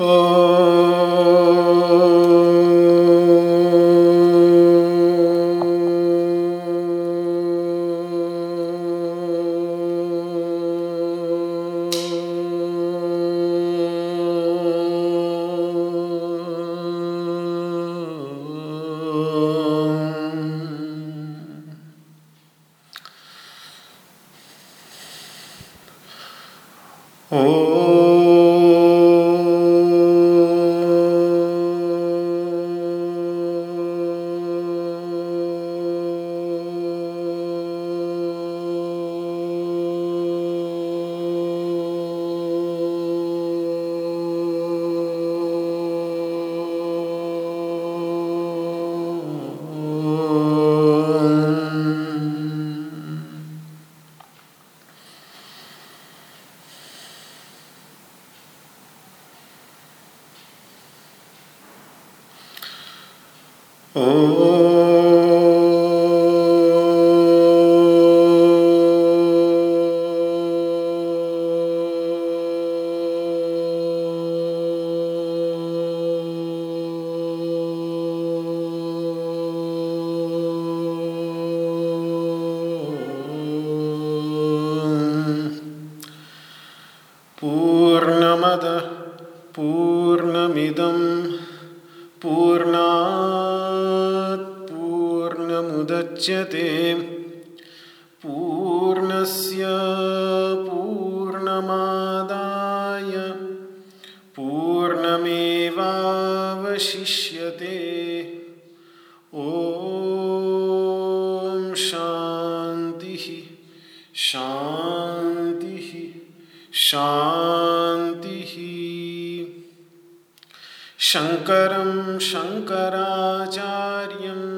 Oh. मुच्यते पूर्णस्य पूर्णमादाय। पूर्णमेवावशिष्यते। ॐ शान्तिः शान्तिः शान्तिः। शङ्करं शङ्कराचार्यम्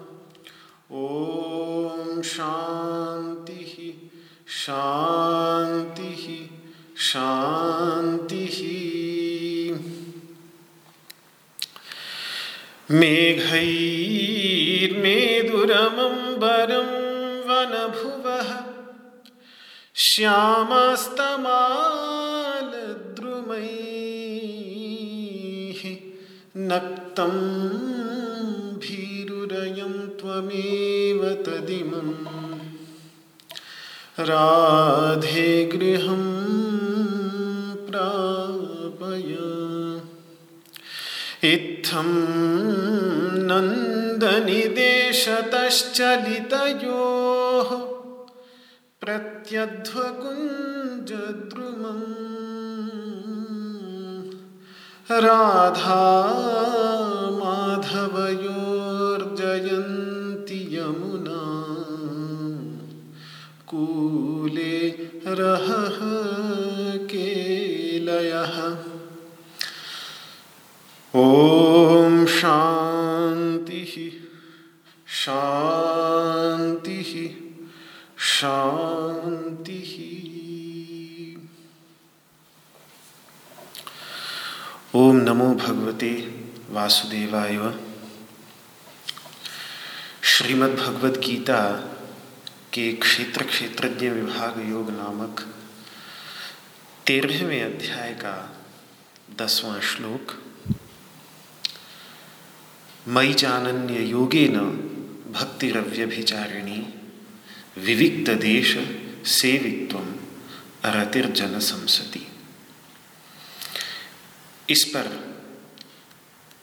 ॐ शान्तिः शान्तिः शान्तिः मेघैर्मेदुरमम्बरं वनभुवः श्यामस्तमालद्रुमैः नक्तम् त्वमेव तदिमं। राधे गृहं प्रापय। इत्थं नन्दनिदेशतश्चलितयोः प्रत्यध्वकुञ्जद्रुमम् राधा माधवयोर्जयन्। कूले रह के लय। ॐ शांति शांति शांति ओम नमो भगवते वासुदेवाय। श्रीमद्भगवद्गीता के क्षेत्र क्षेत्रज्ञ विभाग योग नामक तेरहवें अध्याय का दसवां श्लोक। मई जानन्य योगे न भक्तिरव्यभिचारिणी विविक्त देश सेवित्व अरतिर्जन संसति। इस पर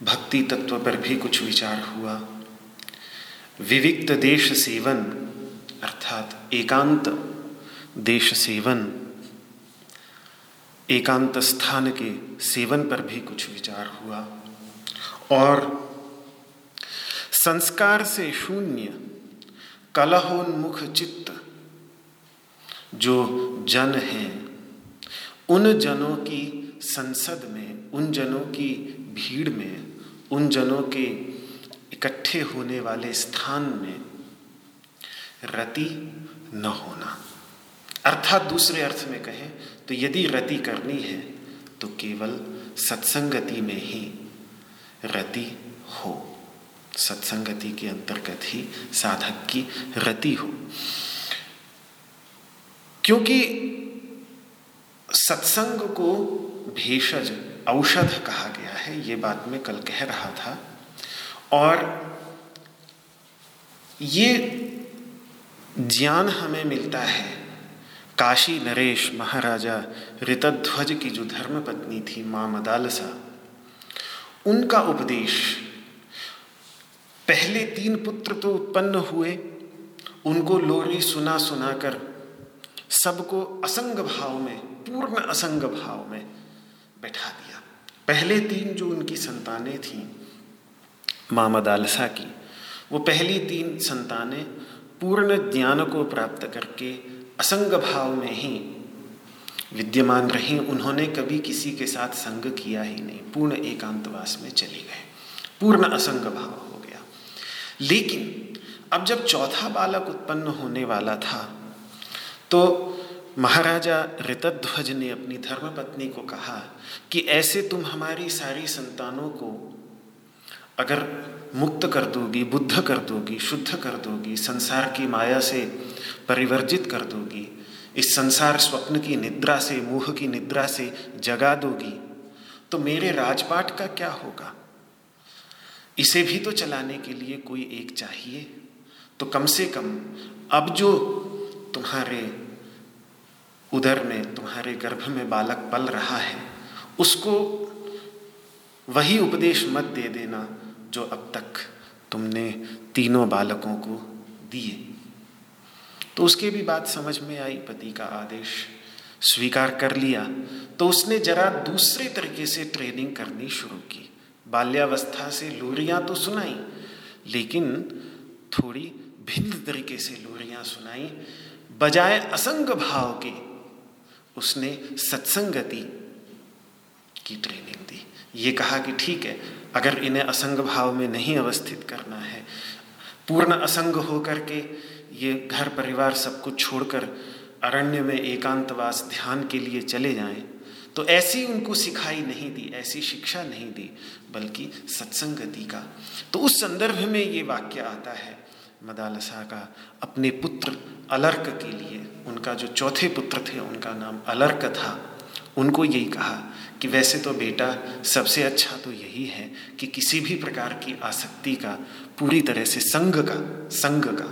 भक्ति तत्व पर भी कुछ विचार हुआ। विविक्त देश सेवन अर्थात एकांत देश सेवन। एकांत स्थान के सेवन पर भी कुछ विचार हुआ। और संस्कार से शून्य कलहोन्मुख चित्त जो जन हैं, उन जनों की संसद में, उन जनों की भीड़ में, उन जनों के इकट्ठे होने वाले स्थान में रति न होना। अर्थात दूसरे अर्थ में कहें तो यदि रति करनी है तो केवल सत्संगति में ही रति हो। सत्संगति के अंतर्गत ही साधक की रति हो। क्योंकि सत्संग को भेषज औषध कहा गया है, ये बात मैं कल कह रहा था। और ये ज्ञान हमें मिलता है। काशी नरेश महाराजा ऋतध्वज की जो धर्म पत्नी थी माँ मदालसा, उनका उपदेश, पहले तीन पुत्र तो उत्पन्न हुए, उनको लोरी सुना सुना कर सबको असंग भाव में, पूर्ण असंग भाव में बैठा दिया। पहले तीन जो उनकी संतानें थीं, माँ मदालसा की, वो पहली तीन संतानें पूर्ण ज्ञान को प्राप्त करके असंग भाव में ही विद्यमान रही, उन्होंने कभी किसी के साथ संग किया ही नहीं। पूर्ण एकांतवास में चले गए। पूर्ण असंग भाव हो गया। लेकिन अब जब चौथा बालक उत्पन्न होने वाला था तो महाराजा ऋतध्वज ने अपनी धर्मपत्नी को कहा कि ऐसे तुम हमारी सारी संतानों को अगर मुक्त कर दोगी, बुद्ध कर दोगी, शुद्ध कर दोगी, संसार की माया से परिवर्जित कर दोगी। इस संसार स्वप्न की निद्रा से, मोह की निद्रा से जगा दोगी। तो मेरे राजपाट का क्या होगा? इसे भी तो चलाने के लिए कोई एक चाहिए। तो कम से कम अब जो तुम्हारे उदर में, तुम्हारे गर्भ में बालक पल रहा है, उसको वही उपदेश मत दे देना जो अब तक तुमने तीनों बालकों को दिए। तो उसके भी बात समझ में आई, पति का आदेश स्वीकार कर लिया। तो उसने जरा दूसरे तरीके से ट्रेनिंग करनी शुरू की। बाल्यावस्था से लोरियाँ तो सुनाई, लेकिन थोड़ी भिन्न तरीके से लोरियाँ सुनाई। बजाय असंग भाव के उसने सत्संगति की ट्रेनिंग दी। ये कहा कि ठीक है अगर इन्हें असंग भाव में नहीं अवस्थित करना है, पूर्ण असंग हो करके ये घर परिवार सब कुछ छोड़कर अरण्य में एकांतवास ध्यान के लिए चले जाएँ तो ऐसी उनको सिखाई नहीं दी, ऐसी शिक्षा नहीं दी, बल्कि सत्संगति का। तो उस संदर्भ में ये वाक्य आता है, मदालसा का, अपने पुत्र अलर्क के लिए। उनका जो चौथे पुत्र थे, उनका नाम अलर्क था। उनको यही कहा कि वैसे तो बेटा सबसे अच्छा तो यही है कि किसी भी प्रकार की आसक्ति का, पूरी तरह से संग का संग का,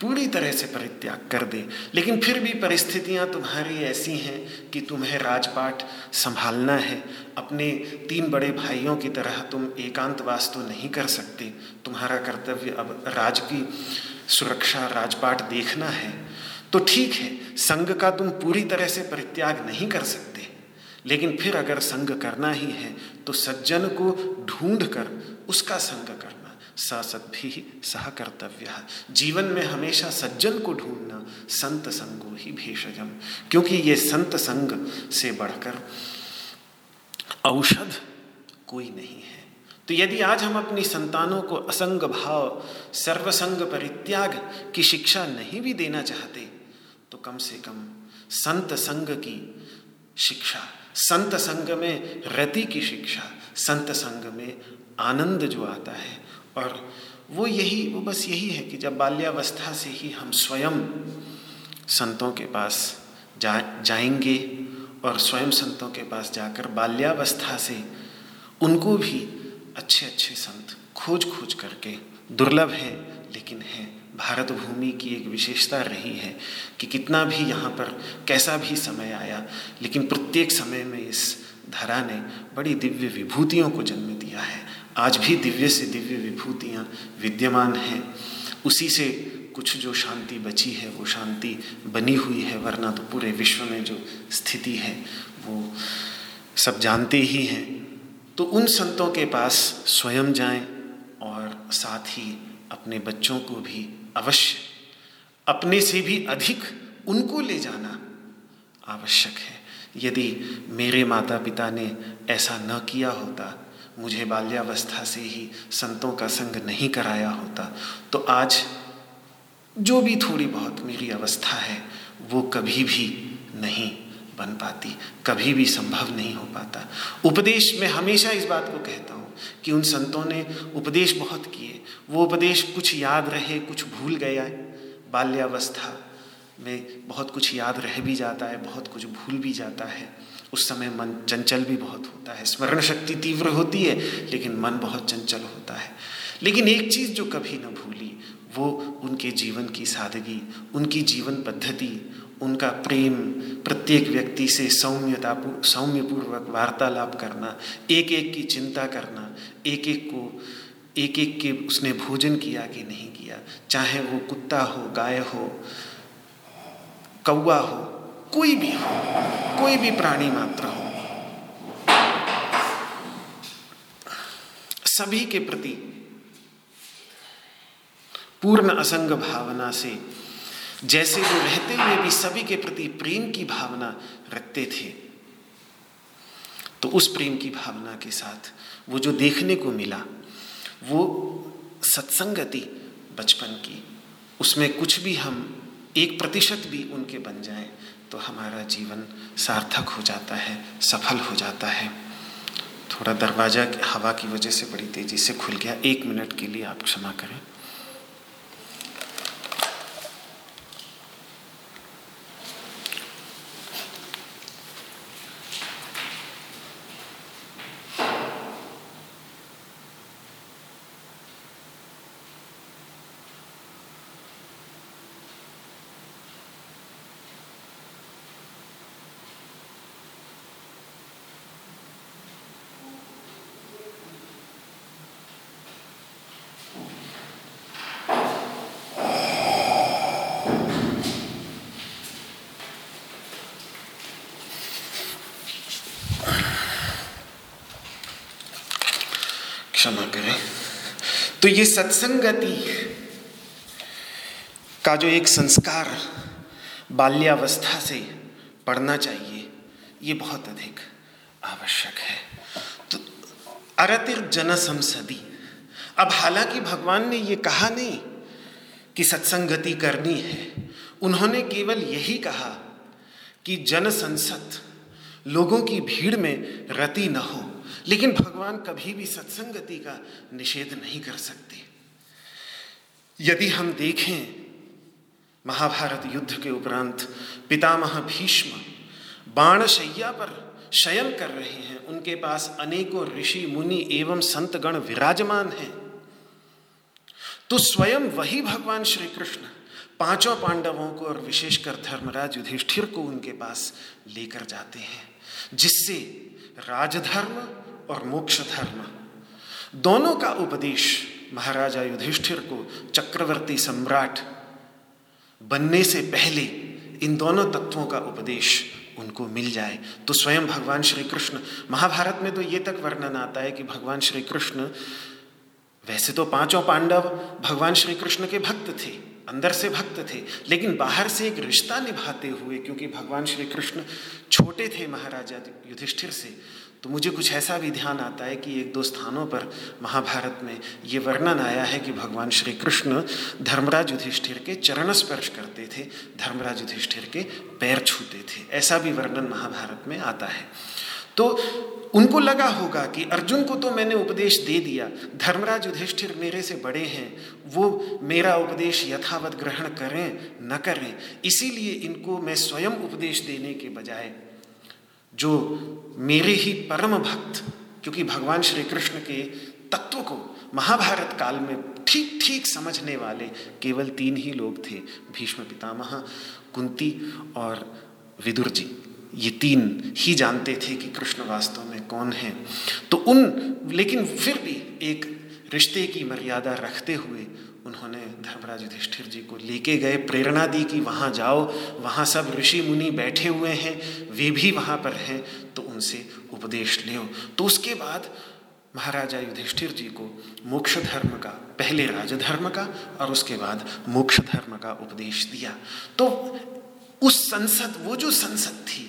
पूरी तरह से परित्याग कर दे। लेकिन फिर भी परिस्थितियाँ तुम्हारी ऐसी हैं कि तुम्हें राजपाट संभालना है। अपने तीन बड़े भाइयों की तरह तुम एकांतवास तो नहीं कर सकते। तुम्हारा कर्तव्य अब राज की सुरक्षा, राजपाट देखना है। तो ठीक है संघ का तुम पूरी तरह से परित्याग नहीं कर सकते। लेकिन फिर अगर संग करना ही है तो सज्जन को ढूंढ कर उसका संग करना। सत्भी सह कर्तव्य जीवन में हमेशा सज्जन को ढूंढना संत संगो ही भेषजम, क्योंकि ये संत संग से बढ़कर औषध कोई नहीं है। तो यदि आज हम अपनी संतानों को असंग भाव, सर्वसंग परित्याग की शिक्षा नहीं भी देना चाहते तो कम से कम संत संग की शिक्षा संत संग में रति की शिक्षा, संत संग में आनंद जो आता है। और वो यही, वो बस यही है कि जब बाल्यावस्था से ही हम स्वयं संतों के पास जा, जाएँगे और स्वयं संतों के पास जाकर बाल्यावस्था से उनको भी अच्छे अच्छे संत खोज खोज करके दुर्लभ है, लेकिन है। भारत भूमि की एक विशेषता रही है कि कितना भी यहाँ पर कैसा भी समय आया, लेकिन प्रत्येक समय में इस धरा ने बड़ी दिव्य विभूतियों को जन्म दिया है। आज भी दिव्य से दिव्य विभूतियाँ विद्यमान हैं। उसी से कुछ जो शांति बची है, वो शांति बनी हुई है, वरना तो पूरे विश्व में जो स्थिति है, वो सब जानते ही हैं। तो उन संतों के पास स्वयं जाएँ और साथ ही अपने बच्चों को भी अवश्य। अपने से भी अधिक उनको ले जाना आवश्यक है। यदि मेरे माता पिता ने ऐसा न किया होता, मुझे बाल्यावस्था से ही संतों का संग नहीं कराया होता तो आज जो भी थोड़ी बहुत मेरी अवस्था है, वो कभी भी नहीं बन पाती, कभी भी संभव नहीं हो पाता। उपदेश में हमेशा इस बात को कहता हूँ। कि उन संतों ने उपदेश बहुत किए। वो उपदेश कुछ याद रहे, कुछ भूल गया है। बाल्यावस्था में बहुत कुछ याद रह भी जाता है, बहुत कुछ भूल भी जाता है। उस समय मन चंचल भी बहुत होता है। स्मरण शक्ति तीव्र होती है, लेकिन मन बहुत चंचल होता है। लेकिन एक चीज़ जो कभी न भूली, वो उनके जीवन की सादगी, उनकी जीवन पद्धति उनका प्रेम प्रत्येक व्यक्ति से सौम्यता सौम्यपूर्वक वार्तालाप करना एक एक की चिंता करना एक एक को एक एक के उसने भोजन किया कि नहीं किया, चाहे वो कुत्ता हो, गाय हो कौआ हो, कोई भी हो, कोई भी प्राणी मात्र हो, सभी के प्रति पूर्ण असंग भावना से जैसे वो रहते हुए भी सभी के प्रति प्रेम की भावना रखते थे। तो उस प्रेम की भावना के साथ वो जो देखने को मिला, वो सत्संगति बचपन की, उसमें कुछ भी हम एक प्रतिशत भी उनके बन जाए तो हमारा जीवन सार्थक हो जाता है, सफल हो जाता है। थोड़ा दरवाज़ा हवा की वजह से बड़ी तेज़ी से खुल गया। एक मिनट के लिए आप क्षमा करें क्षमा करें तो ये सत्संगति का जो एक संस्कार बाल्यावस्था से पढ़ना चाहिए, ये बहुत अधिक आवश्यक है। तो अरतिर जन संसदी। अब हालाँकि भगवान ने ये कहा नहीं कि सत्संगति करनी है, उन्होंने केवल यही कहा कि जन संसद, लोगों की भीड़ में रति न हो। लेकिन भगवान कभी भी सत्संगति का निषेध नहीं कर सकते। यदि हम देखें, महाभारत युद्ध के उपरांत पितामह भीष्म बाणशैया पर शयन कर रहे हैं। उनके पास अनेकों ऋषि, मुनि एवं संतगण विराजमान हैं। तो स्वयं वही भगवान श्री कृष्ण पाँचों पांडवों को और विशेषकर धर्मराज युधिष्ठिर को उनके पास लेकर जाते हैं, जिससे राजधर्म और मोक्ष धर्म दोनों का उपदेश महाराजा युधिष्ठिर को चक्रवर्ती सम्राट बनने से पहले इन दोनों तत्वों का उपदेश उनको मिल जाए। तो स्वयं भगवान श्री कृष्ण महाभारत में तो ये तक वर्णन आता है कि भगवान श्री कृष्ण वैसे तो पाँचों पांडव भगवान श्री कृष्ण के भक्त थे अंदर से भक्त थे, लेकिन बाहर से एक रिश्ता निभाते हुए, क्योंकि भगवान श्री कृष्ण छोटे थे महाराजा युधिष्ठिर से तो मुझे कुछ ऐसा भी ध्यान आता है कि एक दो स्थानों पर महाभारत में ये वर्णन आया है कि भगवान श्री कृष्ण धर्मराज युधिष्ठिर के चरण स्पर्श करते थे, धर्मराज युधिष्ठिर के पैर छूते थे। ऐसा भी वर्णन महाभारत में आता है। तो उनको लगा होगा कि अर्जुन को तो मैंने उपदेश दे दिया, धर्मराज युधिष्ठिर मेरे से बड़े हैं, वो मेरा उपदेश यथावत ग्रहण करें, न करें। इसीलिए इनको मैं स्वयं उपदेश देने के बजाय, जो मेरे ही परम भक्त, क्योंकि भगवान श्री कृष्ण के तत्व को महाभारत काल में ठीक ठीक समझने वाले केवल तीन ही लोग थे, भीष्म पितामह, कुंती और विदुर जी। ये तीन ही जानते थे कि कृष्ण वास्तव में कौन है। तो उन, लेकिन फिर भी एक रिश्ते की मर्यादा रखते हुए उन्होंने धर्मराज युधिष्ठिर जी को लेके गए, प्रेरणा दी कि वहाँ जाओ, वहाँ सब ऋषि मुनि बैठे हुए हैं, वे भी वहाँ पर हैं तो उनसे उपदेश ले तो उसके बाद महाराजा युधिष्ठिर जी को मोक्ष धर्म का, पहले राजधर्म का और उसके बाद मोक्ष धर्म का उपदेश दिया। तो उस संसद, वो जो संसद थी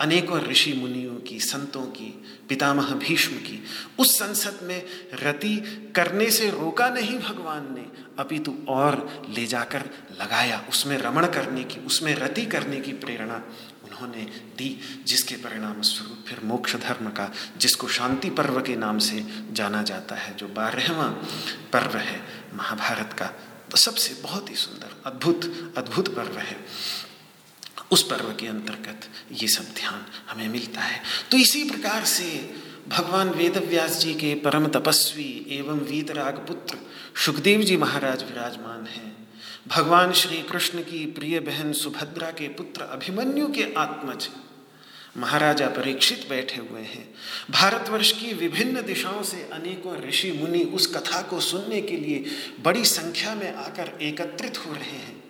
अनेकों ऋषि मुनियों की, संतों की, पितामह भीष्म की, उस संसद में रति करने से रोका नहीं भगवान ने। अपितु और ले जाकर लगाया उसमें रमण करने की, उसमें रति करने की प्रेरणा उन्होंने दी, जिसके परिणाम स्वरूप फिर मोक्ष धर्म का, जिसको शांति पर्व के नाम से जाना जाता है, जो बारहवा पर्व है महाभारत का तो सबसे बहुत ही सुंदर, अद्भुत अद्भुत पर्व है। उस पर्व के अंतर्गत ये सब ध्यान हमें मिलता है। तो इसी प्रकार से भगवान वेदव्यास जी के परम तपस्वी एवं वीतराग पुत्र सुखदेव जी महाराज विराजमान हैं। भगवान श्री कृष्ण की प्रिय बहन सुभद्रा के पुत्र अभिमन्यु के आत्मज महाराजा परीक्षित बैठे हुए हैं। भारतवर्ष की विभिन्न दिशाओं से अनेकों ऋषि मुनि उस कथा को सुनने के लिए बड़ी संख्या में आकर एकत्रित हो रहे हैं।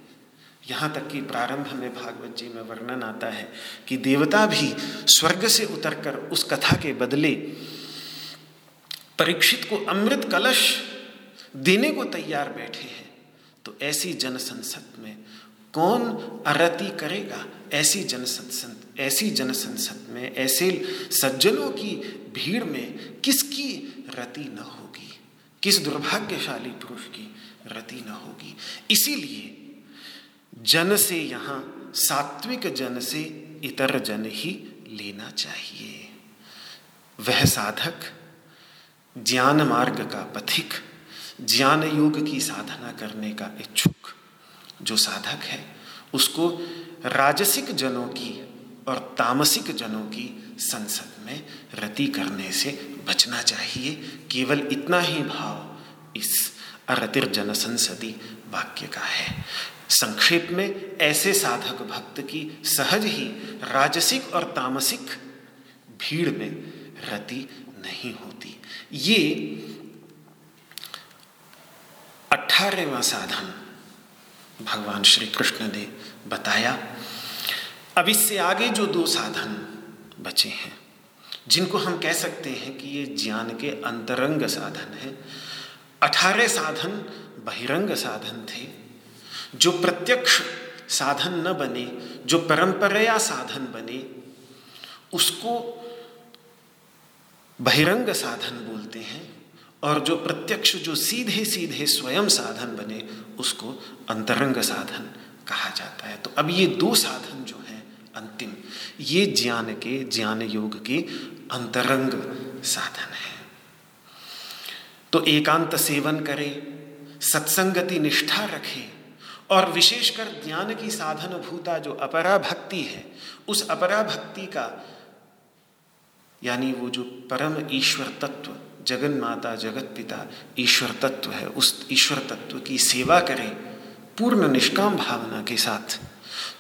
यहाँ तक कि प्रारंभ में भागवत जी में वर्णन आता है कि देवता भी स्वर्ग से उतरकर उस कथा के बदले परीक्षित को अमृत कलश देने को तैयार बैठे हैं। तो ऐसी जन संसद में कौन अरति करेगा? ऐसी जन संसद ऐसी जन संसद में, ऐसे सज्जनों की भीड़ में किसकी रति न होगी? किस दुर्भाग्यशाली पुरुष की रति न होगी? इसीलिए जन से यहाँ सात्विक जन से इतर जन ही लेना चाहिए। वह साधक ज्ञान मार्ग का पथिक, ज्ञान योग की साधना करने का इच्छुक। जो साधक है, उसको राजसिक जनों की और तामसिक जनों की संसद में रति करने से बचना चाहिए। केवल इतना ही भाव इस अरतिर जन संसदी वाक्य का है। संक्षेप में ऐसे साधक भक्त की सहज ही राजसिक और तामसिक भीड़ में रति नहीं होती। ये अठारहवा साधन भगवान श्री कृष्ण ने बताया। अब इससे आगे जो दो साधन बचे हैं, जिनको हम कह सकते हैं कि ये ज्ञान के अंतरंग साधन हैं। अठारह साधन बहिरंग साधन थे। जो प्रत्यक्ष साधन न बने, जो परंपराया साधन बने, उसको बहिरंग साधन बोलते हैं और जो प्रत्यक्ष, जो सीधे सीधे स्वयं साधन बने, उसको अंतरंग साधन कहा जाता है। तो अब ये दो साधन जो हैं, अंतिम, ये ज्ञान के, ज्ञान योग के अंतरंग साधन है। तो एकांत सेवन करे, सत्संगति निष्ठा रखे और विशेषकर ज्ञान की साधन भूता जो अपरा भक्ति है, उस अपरा भक्ति का, यानी वो जो परम ईश्वर तत्व जगन माता जगत पिता ईश्वर तत्व है, उस ईश्वर तत्व की सेवा करें पूर्ण निष्काम भावना के साथ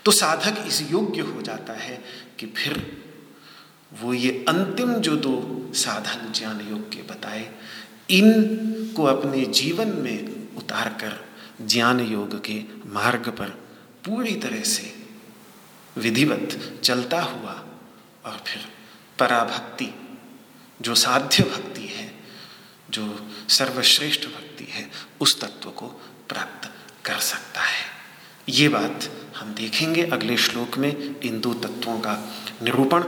तो साधक इस योग्य हो जाता है कि फिर वो ये अंतिम जो दो साधन ज्ञान योग के बताए इन को अपने जीवन में उतार कर ज्ञान योग के मार्ग पर पूरी तरह से विधिवत चलता हुआ और फिर पराभक्ति, जो साध्य भक्ति है, जो सर्वश्रेष्ठ भक्ति है, उस तत्व को प्राप्त कर सकता है। ये बात हम देखेंगे अगले श्लोक में इन दो तत्वों का निरूपण।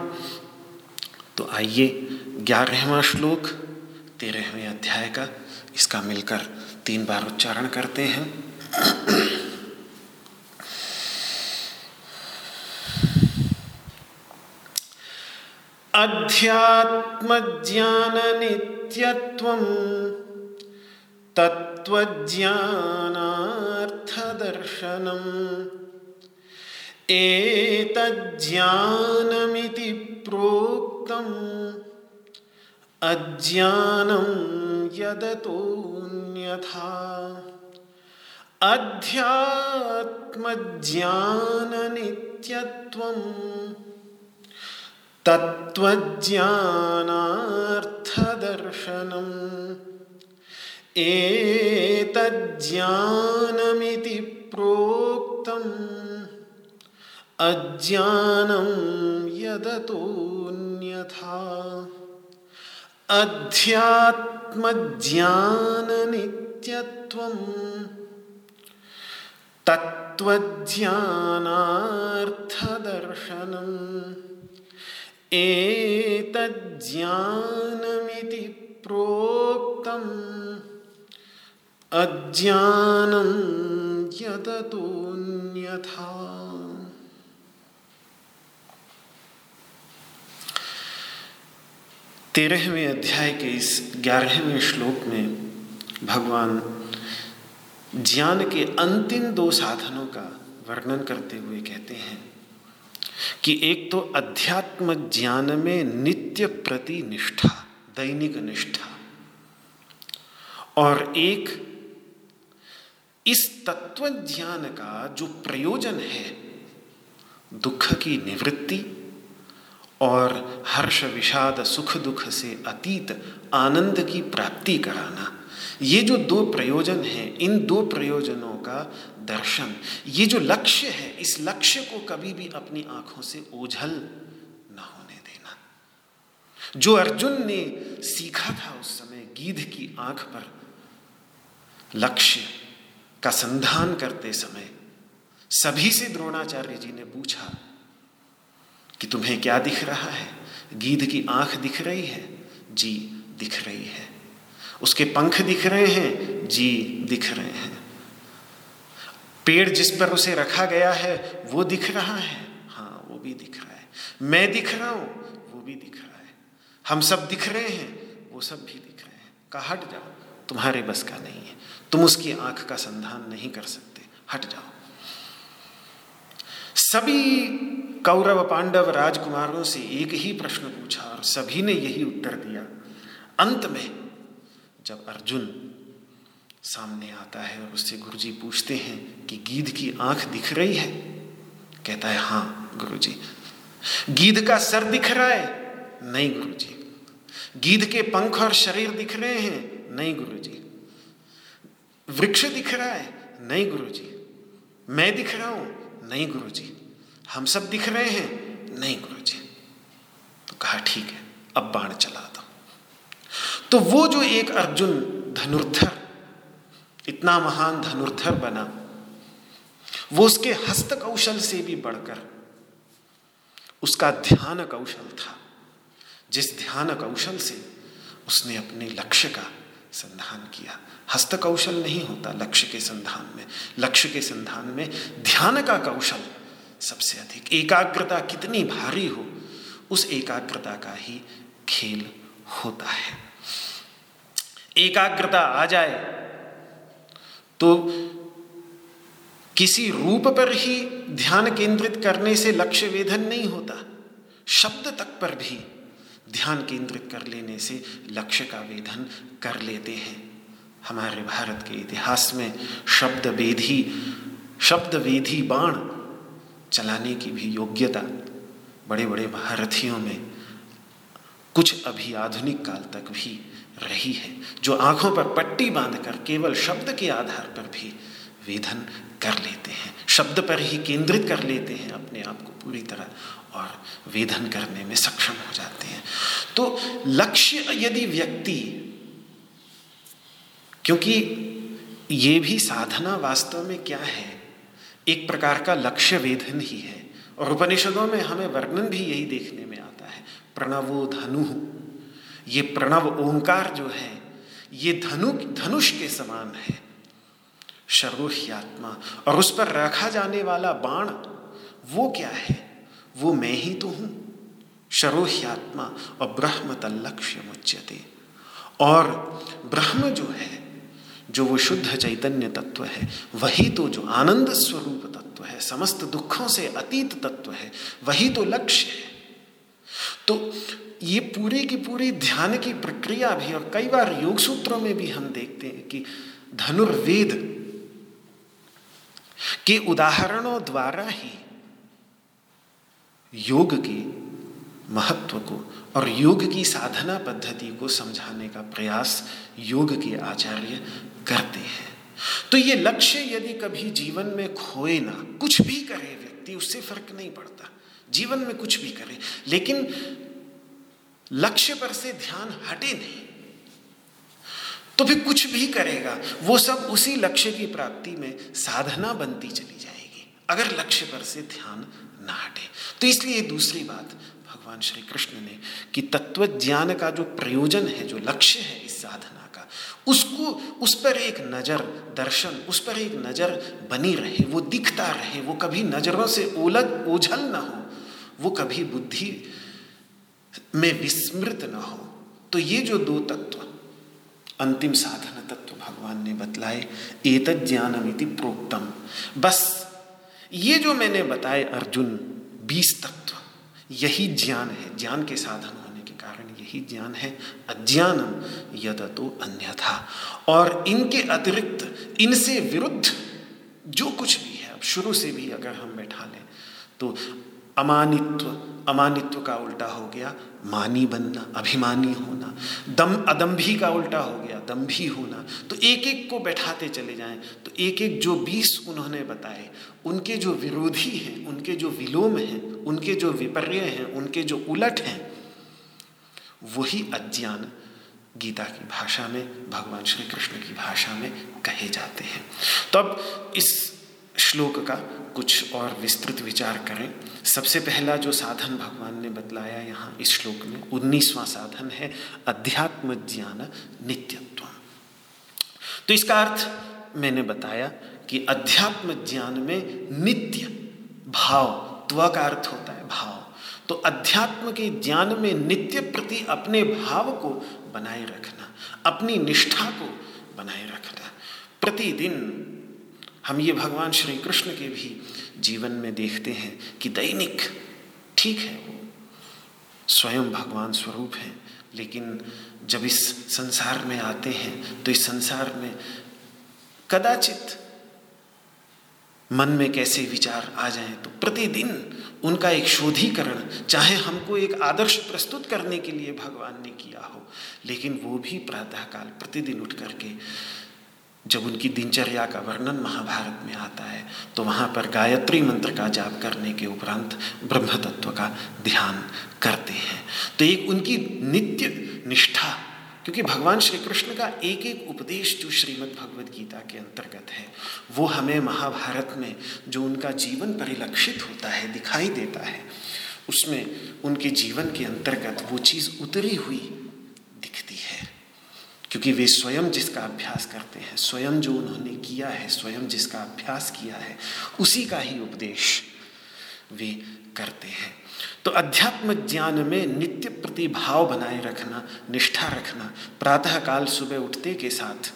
तो आइए ग्यारहवा श्लोक, तेरहवें अध्याय का इसका मिलकर तीन बार उच्चारण करते हैं। अध्यात्म अध्यात्मज्ञाननित्यत्वं तत्त्वज्ञानार्थदर्शनम् एतज्ज्ञानमिति प्रोक्तम् अज्ञानं यदतोऽन्यथा अध्यात्मज्ञाननित्यत्वं तत्त्वज्ञानार्थदर्शनम्। एतज्ज्ञानमिति प्रोक्तम्। अज्ञानं यदतोऽन्यथा अध्यात्मज्ञाननित्यत्वम्। तत्त्वज्ञानार्थदर्शनम्। एतज्ज्ञानमिति प्रोक्तम्। अज्ञानं यदतोऽन्यथा। तेरहवें अध्याय के इस ग्यारहवें श्लोक में भगवान ज्ञान के अंतिम दो साधनों का वर्णन करते हुए कहते हैं कि एक तो अध्यात्म ज्ञान में नित्य प्रति निष्ठा दैनिक निष्ठा, और एक इस तत्व ज्ञान का जो प्रयोजन है, दुख की निवृत्ति और हर्ष विषाद, सुख दुख से अतीत, आनंद की प्राप्ति कराना। ये जो दो प्रयोजन हैं, इन दो प्रयोजनों का दर्शन, ये जो लक्ष्य है, इस लक्ष्य को कभी भी अपनी आँखों से ओझल न होने देना। जो अर्जुन ने सीखा था उस समय गीध की आँख पर, लक्ष्य का संधान करते समय, सभी से द्रोणाचार्य जी ने पूछा कि तुम्हें क्या दिख रहा है? गीध की आँख दिख रही है, जी दिख रही है। उसके पंख दिख रहे हैं, जी दिख रहे हैं। पेड़ जिस पर उसे रखा गया है, वो दिख रहा है। हाँ वो भी दिख रहा है। मैं दिख रहा हूँ, वो भी दिख रहा है। हम सब दिख रहे हैं, वो सब भी दिख रहे हैं। कहा, हट जाओ, तुम्हारे बस का नहीं है। तुम उसकी आँख का संधान नहीं कर सकते। हट जाओ। सभी कौरव पांडव राजकुमारों से एक ही प्रश्न पूछा और सभी ने यही उत्तर दिया। अंत में जब अर्जुन सामने आता है और उससे गुरुजी पूछते हैं कि गीध की आँख दिख रही है, कहता है हाँ गुरुजी। गीध का सर दिख रहा है? नहीं, गुरुजी। गीध के पंख और शरीर दिख रहे हैं? नहीं, गुरुजी। वृक्ष दिख रहा है? नहीं, गुरुजी। मैं दिख रहा हूँ? नहीं, गुरुजी। हम सब दिख रहे हैं। नहीं गुरु जी तो कहा, ठीक है, अब बाण चला दो। तो वो जो एक अर्जुन धनुर्धर, इतना महान धनुर्धर बना, वो उसके हस्त कौशल से भी बढ़कर, उसका ध्यान कौशल था। जिस ध्यान कौशल से उसने अपने लक्ष्य का संधान किया। हस्त कौशल नहीं होता लक्ष्य के संधान में। लक्ष्य के संधान में ध्यान का कौशल सबसे अधिक। एकाग्रता कितनी भारी हो, उस एकाग्रता का ही खेल होता है। एकाग्रता आ जाए तो किसी रूप पर ही ध्यान केंद्रित करने से लक्ष्य वेधन नहीं होता। शब्द तक पर भी ध्यान केंद्रित कर लेने से लक्ष्य का वेधन कर लेते हैं। हमारे भारत के इतिहास में शब्द वेधी शब्द वेधी बाण चलाने की भी योग्यता बड़े बड़े महारथियों में कुछ अभी आधुनिक काल तक भी रही है, जो आँखों पर पट्टी बांधकर केवल शब्द के आधार पर भी वेधन कर लेते हैं, शब्द पर ही केंद्रित कर लेते हैं, अपने आप को पूरी तरह और वेधन करने में सक्षम हो जाते हैं। तो लक्ष्य यदि व्यक्ति, क्योंकि ये भी साधना वास्तव में क्या है? एक प्रकार का लक्ष्य वेधन ही है। और उपनिषदों में हमें वर्णन भी यही देखने में आता है। प्रणवो धनु। ये प्रणव ओंकार जो है, ये धनु, धनुष के समान है। शरोह्यात्मा और उस पर रखा जाने वाला बाण, वो क्या है? वो मैं ही तो हूँ। शरोह्यात्मा और ब्रह्म तलक्ष्य मुच्यते और ब्रह्म जो है जो वो शुद्ध चैतन्य तत्व है, वही तो जो आनंद स्वरूप तत्व है, समस्त दुखों से अतीत तत्व है, वही तो लक्ष्य है। तो ये पूरी की पूरी ध्यान की प्रक्रिया भी और कई बार योग सूत्रों में भी हम देखते हैं कि धनुर्वेद के उदाहरणों द्वारा ही योग के महत्व को और योग की साधना पद्धति को समझाने का प्रयास योग के आचार्य करते हैं। तो ये लक्ष्य यदि कभी जीवन में खोए ना, कुछ भी करे व्यक्ति, उससे फ़र्क नहीं पड़ता। जीवन में कुछ भी करे, लेकिन लक्ष्य पर से ध्यान हटे नहीं तो फिर कुछ भी करेगा, वो सब उसी लक्ष्य की प्राप्ति में साधना बनती चली जाएगी, अगर लक्ष्य पर से ध्यान ना हटे। तो इसलिए दूसरी बात भगवान श्री कृष्ण ने कि तत्व ज्ञान का जो प्रयोजन है, जो लक्ष्य है इस साधना उसको, उस पर एक नज़र दर्शन, उस पर एक नज़र बनी रहे, वो दिखता रहे, वो कभी नज़रों से ओलग ओझल ना हो, वो कभी बुद्धि में विस्मृत न हो। तो ये जो दो तत्व, अंतिम साधन तत्व भगवान ने बतलाए, एतद ज्ञानमिति प्रोक्तम। बस, ये जो मैंने बताए अर्जुन, बीस तत्व, यही ज्ञान है, ज्ञान के साधन यही ज्ञान है, अज्ञानम यद तो अन्यथा। और इनके अतिरिक्त, इनसे विरुद्ध जो कुछ भी है, अब शुरू से भी अगर हम बैठा लें तो अमानित्व अमानित्व का उल्टा हो गया, मानी बनना, अभिमानी होना, दम अदम्भी का उल्टा हो गया, दम्भी होना। तो एक एक को बैठाते चले जाएँ तो एक एक जो बीस उन्होंने बताए, उनके जो विरोधी हैं, उनके जो विलोम हैं, उनके जो विपर्य हैं, उनके जो उलट हैं वही अज्ञान गीता की भाषा में, भगवान श्री कृष्ण की भाषा में कहे जाते हैं। तो अब इस श्लोक का कुछ और विस्तृत विचार करें। सबसे पहला जो साधन भगवान ने बतलाया यहाँ इस श्लोक में, उन्नीसवां साधन है अध्यात्म ज्ञान नित्यत्व। तो इसका अर्थ मैंने बताया कि अध्यात्म ज्ञान में नित्य भाव, त्व का अर्थ होता है भाव। तो अध्यात्म के ज्ञान में नित्य प्रति अपने भाव को बनाए रखना, अपनी निष्ठा को बनाए रखना। प्रतिदिन हम ये भगवान श्री कृष्ण के भी जीवन में देखते हैं कि दैनिक ठीक है वो, स्वयं भगवान स्वरूप है, लेकिन जब इस संसार में आते हैं तो इस संसार में कदाचित मन में कैसे विचार आ जाएँ तो प्रतिदिन उनका एक शोधीकरण, चाहे हमको एक आदर्श प्रस्तुत करने के लिए भगवान ने किया हो। लेकिन वो भी प्रातःकाल प्रतिदिन उठ करके, जब उनकी दिनचर्या का वर्णन महाभारत में आता है तो वहाँ पर गायत्री मंत्र का जाप करने के उपरांत ब्रह्म तत्व का ध्यान करते हैं। तो एक उनकी नित्य निष्ठा क्योंकि भगवान श्री कृष्ण का एक एक उपदेश जो श्रीमद् भगवद गीता के अंतर्गत है, वो हमें महाभारत में जो उनका जीवन परिलक्षित होता है, दिखाई देता है, उसमें उनके जीवन के अंतर्गत वो चीज़ उतरी हुई दिखती है। क्योंकि वे स्वयं जिसका अभ्यास करते हैं, स्वयं जो उन्होंने किया है, स्वयं जिसका अभ्यास किया है, उसी का ही उपदेश वे करते हैं। तो अध्यात्म ज्ञान में नित्य प्रतिभाव बनाए रखना, निष्ठा रखना, प्रातःकाल सुबह उठते के साथ।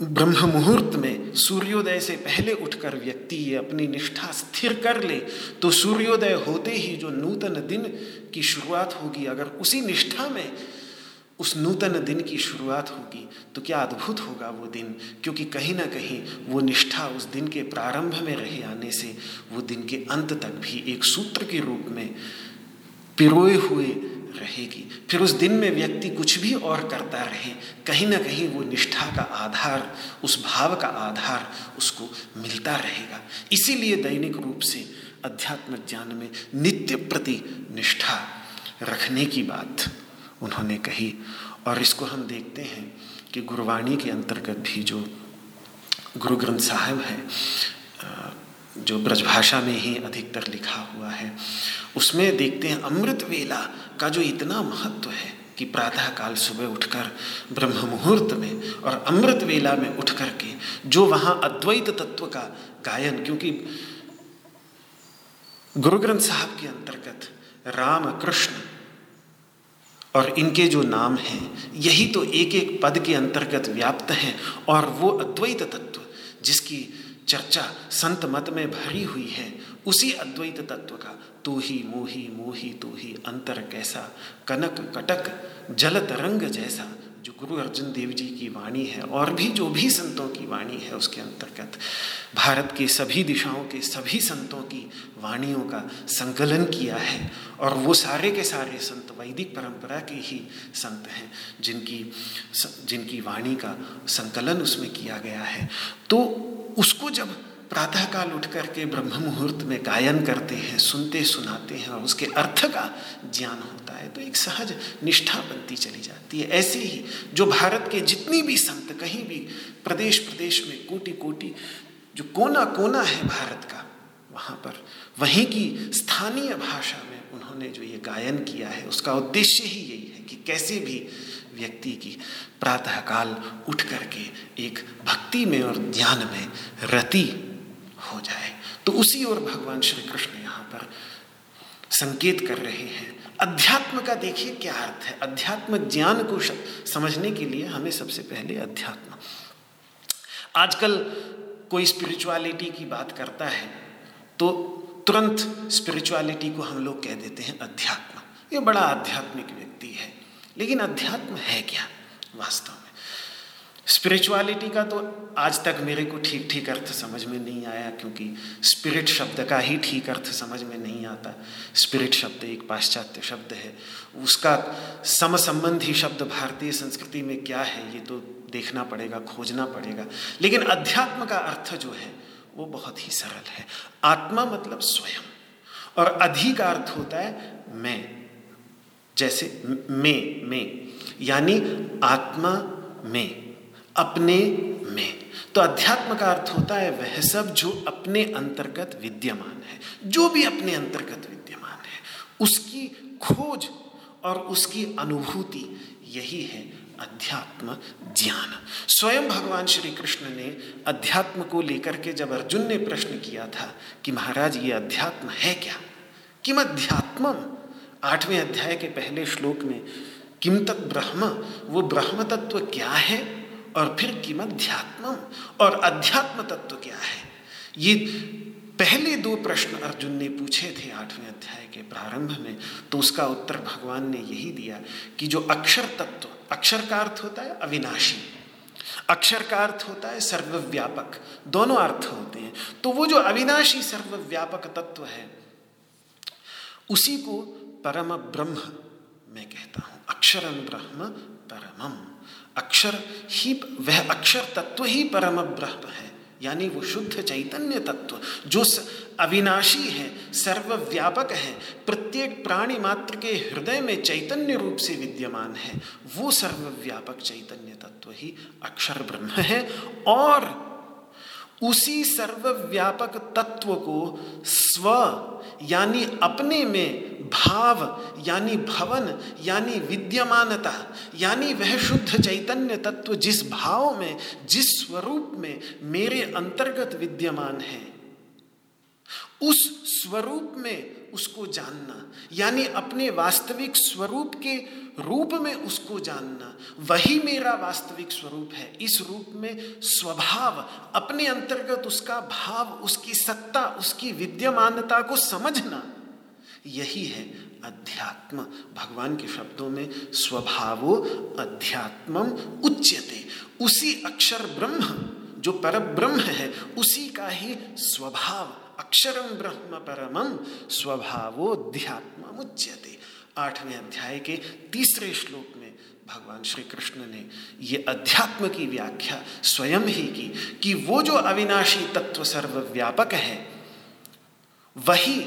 ब्रह्म मुहूर्त में सूर्योदय से पहले उठकर व्यक्ति ये अपनी निष्ठा स्थिर कर ले तो सूर्योदय होते ही जो नूतन दिन की शुरुआत होगी, अगर उसी निष्ठा में उस नूतन दिन की शुरुआत होगी तो क्या अद्भुत होगा वो दिन? क्योंकि कहीं ना कहीं वो निष्ठा उस दिन के प्रारंभ में रहे आने से, वो दिन के अंत तक भी एक सूत्र के रूप में पिरोए हुए रहेगी। फिर उस दिन में व्यक्ति कुछ भी और करता रहे, कहीं ना कहीं वो निष्ठा का आधार, उस भाव का आधार उसको मिलता रहेगा। इसीलिए दैनिक रूप से अध्यात्म ज्ञान में नित्य प्रति निष्ठा रखने की बात उन्होंने कही। और इसको हम देखते हैं कि गुरवाणी के अंतर्गत भी जो गुरु ग्रंथ साहब है जो ब्रजभाषा में ही अधिकतर लिखा हुआ है, उसमें देखते हैं अमृत वेला का जो इतना महत्व है कि प्रातः काल सुबह उठकर ब्रह्म मुहूर्त में और अमृत वेला में उठ कर के जो वहाँ अद्वैत तत्व का गायन, क्योंकि गुरु ग्रंथ साहब के अंतर्गत राम, कृष्ण और इनके जो नाम हैं, यही तो एक एक पद के अंतर्गत व्याप्त हैं और वो अद्वैत तत्व जिसकी चर्चा संत मत में भरी हुई है, उसी अद्वैत तत्व का तू ही मोही मोही, तू ही अंतर कैसा, कनक कटक जल तरंग जैसा जो गुरु अर्जुन देव जी की वाणी है, और भी जो भी संतों की वाणी है, उसके अंतर्गत भारत के सभी दिशाओं के सभी संतों की वाणियों का संकलन किया है, और वो सारे के सारे संत वैदिक परंपरा के ही संत हैं, जिनकी जिनकी वाणी का संकलन उसमें किया गया है। तो उसको जब प्रातःकाल उठ करके ब्रह्म मुहूर्त में गायन करते हैं, सुनते सुनाते हैं और उसके अर्थ का ज्ञान होता है तो एक सहज निष्ठा बनती चली जाती है। ऐसे ही जो भारत के जितनी भी संत, कहीं भी प्रदेश प्रदेश में कोटि कोटि जो कोना कोना है भारत का, वहाँ पर, वहीं की स्थानीय भाषा में उन्होंने जो ये गायन किया है, उसका उद्देश्य ही यही है कि कैसे भी व्यक्ति की प्रातःकाल उठ करके एक भक्ति में और ज्ञान में रति हो जाए तो उसी ओर भगवान श्री कृष्ण यहाँ पर संकेत कर रहे हैं। अध्यात्म का देखिए क्या अर्थ है। अध्यात्म ज्ञान को समझने के लिए हमें सबसे पहले अध्यात्म। आजकल कोई स्पिरिचुअलिटी की बात करता है तो तुरंत स्पिरिचुअलिटी को हम लोग कह देते हैं अध्यात्म। ये बड़ा आध्यात्मिक व्यक्ति है, लेकिन अध्यात्म है क्या वास्तव में? स्पिरिचुअलिटी का तो आज तक मेरे को ठीक ठीक अर्थ समझ में नहीं आया, क्योंकि स्पिरिट शब्द का ही ठीक अर्थ समझ में नहीं आता। स्पिरिट शब्द एक पाश्चात्य शब्द है। उसका सम संबंधी शब्द भारतीय संस्कृति में क्या है, ये तो देखना पड़ेगा, खोजना पड़ेगा। लेकिन अध्यात्म का अर्थ जो है, वो बहुत ही सरल है। आत्मा मतलब स्वयं। और अधि का अर्थ होता है मैं। जैसे मैं मैं। यानी आत्मा, में। अपने में। तो अध्यात्म का अर्थ होता है वह सब जो अपने अंतर्गत विद्यमान है। जो भी अपने अंतर्गत विद्यमान है, उसकी खोज और उसकी अनुभूति यही है अध्यात्म ज्ञान। स्वयं भगवान श्री कृष्ण ने अध्यात्म को लेकर के जब अर्जुन ने प्रश्न किया था कि महाराज, ये अध्यात्म है क्या? किम अध्यात्म आठवें अध्याय के पहले श्लोक में किम तत् ब्रह्म? वो ब्रह्म तत्व क्या है? और फिर किम अध्यात्म और अध्यात्म तत्व क्या है? ये पहले दो प्रश्न अर्जुन ने पूछे थे आठवें अध्याय के प्रारंभ में तो उसका उत्तर भगवान ने यही दिया कि जो अक्षर तत्व, अक्षर का अर्थ होता है अविनाशी। अक्षर का अर्थ होता है सर्वव्यापक, दोनों अर्थ होते हैं। तो वो जो अविनाशी सर्वव्यापक तत्व है, उसी को परम ब्रह्म मैं कहता हूँ। अक्षरम ब्रह्म परमम। अक्षर ही, वह अक्षर तत्व ही परम ब्रह्म है, यानी वो शुद्ध चैतन्य तत्व, जो अविनाशी है, सर्वव्यापक है, प्रत्येक प्राणी मात्र के हृदय में चैतन्य रूप से विद्यमान है, वो सर्वव्यापक चैतन्य तत्व ही अक्षर ब्रह्म है, और उसी सर्वव्यापक तत्व को स्व, यानी अपने में भाव, यानी भवन, यानी विद्यमानता, यानी वह शुद्ध चैतन्य तत्व जिस भाव में, जिस स्वरूप में मेरे अंतर्गत विद्यमान है, उस स्वरूप में उसको जानना, यानी अपने वास्तविक स्वरूप के रूप में उसको जानना। वही मेरा वास्तविक स्वरूप है। इस रूप में स्वभाव, अपने अंतर्गत उसका भाव, उसकी सत्ता, उसकी विद्यमानता को समझना। यही है अध्यात्म। भगवान के शब्दों में स्वभावो अध्यात्मम उच्यते। उसी अक्षर ब्रह्म, जो पर ब्रह्म है, उसी का ही स्वभाव। अक्षरम ब्रह्म परमम स्वभावोध्यात्म उच्यते आठवें अध्याय के तीसरे श्लोक में भगवान श्री कृष्ण ने ये अध्यात्म की व्याख्या स्वयं ही की कि वो जो अविनाशी तत्व सर्वव्यापक है, वही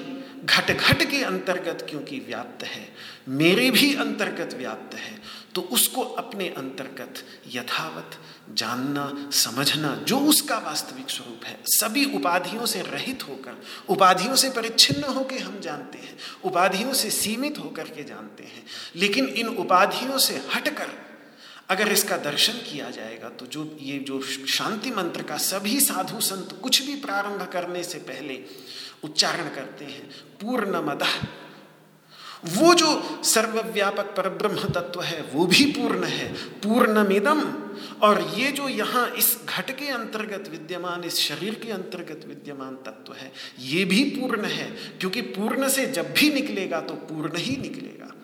घट घट के अंतर्गत क्योंकि व्याप्त है, मेरे भी अंतर्गत व्याप्त है तो उसको अपने अंतर्गत यथावत जानना, समझना, जो उसका वास्तविक स्वरूप है, सभी उपाधियों से रहित होकर, उपाधियों से परिच्छिन्न होकर हम जानते हैं, उपाधियों से सीमित होकर के जानते हैं, लेकिन इन उपाधियों से हटकर अगर इसका दर्शन किया जाएगा तो जो ये जो शांति मंत्र का सभी साधु संत कुछ भी प्रारंभ करने से पहले उच्चारण करते हैं पूर्ण मद वो जो सर्वव्यापक परब्रह्म तत्व है, वो भी पूर्ण है। पूर्णमिदम और ये जो यहाँ इस घट के अंतर्गत विद्यमान, इस शरीर के अंतर्गत विद्यमान तत्व है, ये भी पूर्ण है। क्योंकि पूर्ण से जब भी निकलेगा तो पूर्ण ही निकलेगा।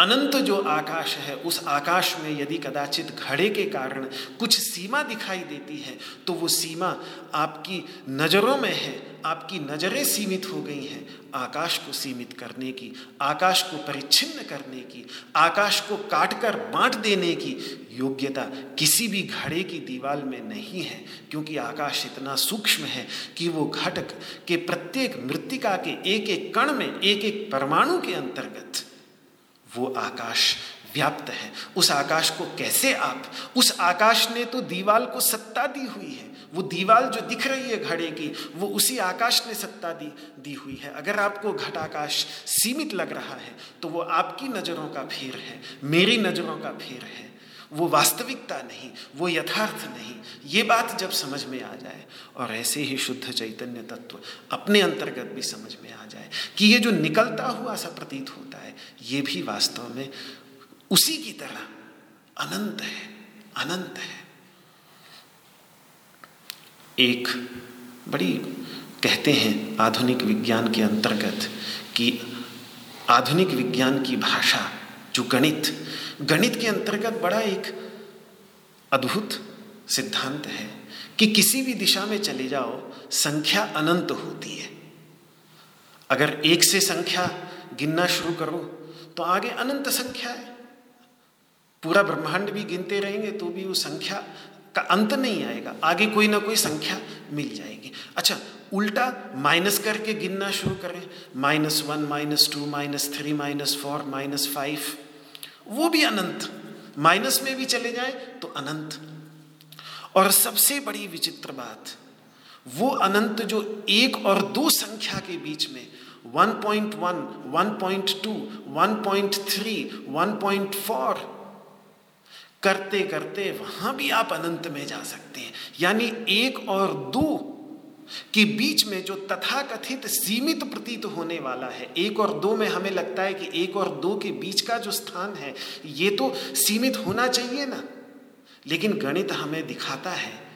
अनंत जो आकाश है, उस आकाश में यदि कदाचित घड़े के कारण कुछ सीमा दिखाई देती है तो वो सीमा आपकी नज़रों में है, आपकी नज़रें सीमित हो गई हैं, आकाश को सीमित करने की, आकाश को परिच्छिन्न करने की, आकाश को काटकर बांट देने की योग्यता किसी भी घड़े की दीवार में नहीं है, क्योंकि आकाश इतना सूक्ष्म है कि वो घटक के प्रत्येक मृतिका के एक एक कण में एक एक परमाणु के अंतर्गत वो आकाश व्याप्त है। उस आकाश को कैसे आप? उस आकाश ने तो दीवाल को सत्ता दी हुई है। वो दीवाल जो दिख रही है घड़े की, वो उसी आकाश ने सत्ता दी दी हुई है। अगर आपको घटाकाश सीमित लग रहा है तो वो आपकी नज़रों का फेर है, मेरी नज़रों का फेर है। वो वास्तविकता नहीं, वो यथार्थ नहीं। ये बात जब समझ में आ जाए, और ऐसे ही शुद्ध चैतन्य तत्व अपने अंतर्गत भी समझ में आ जाए, कि ये जो निकलता हुआ सा प्रतीत होता ये भी वास्तव में उसी की तरह अनंत है अनंत है। एक बड़ी कहते हैं आधुनिक विज्ञान के अंतर्गत कि आधुनिक विज्ञान की भाषा, जो गणित गणित के अंतर्गत बड़ा एक अद्भुत सिद्धांत है कि किसी भी दिशा में चले जाओ, संख्या अनंत होती है। अगर एक से संख्या गिनना शुरू करो तो आगे अनंत संख्या है। पूरा ब्रह्मांड भी गिनते रहेंगे तो भी वो संख्या का अंत नहीं आएगा। आगे कोई ना कोई संख्या मिल जाएगी। अच्छा उल्टा माइनस करके गिनना शुरू करें। Minus one, minus two, minus three, minus four, minus five. वो भी अनंत। माइनस में भी चले जाए तो अनंत। और सबसे बड़ी विचित्र बात, वो अनंत जो एक और दो संख्या के बीच में 1.1, 1.2, 1.3, 1.4 करते करते वहाँ भी आप अनंत में जा सकते हैं। यानी एक और दो कि बीच में जो तथाकथित सीमित प्रतीत होने वाला है एक और दो में हमें लगता है कि एक और दो के बीच का जो स्थान है ये तो सीमित होना चाहिए ना। लेकिन गणित हमें दिखाता है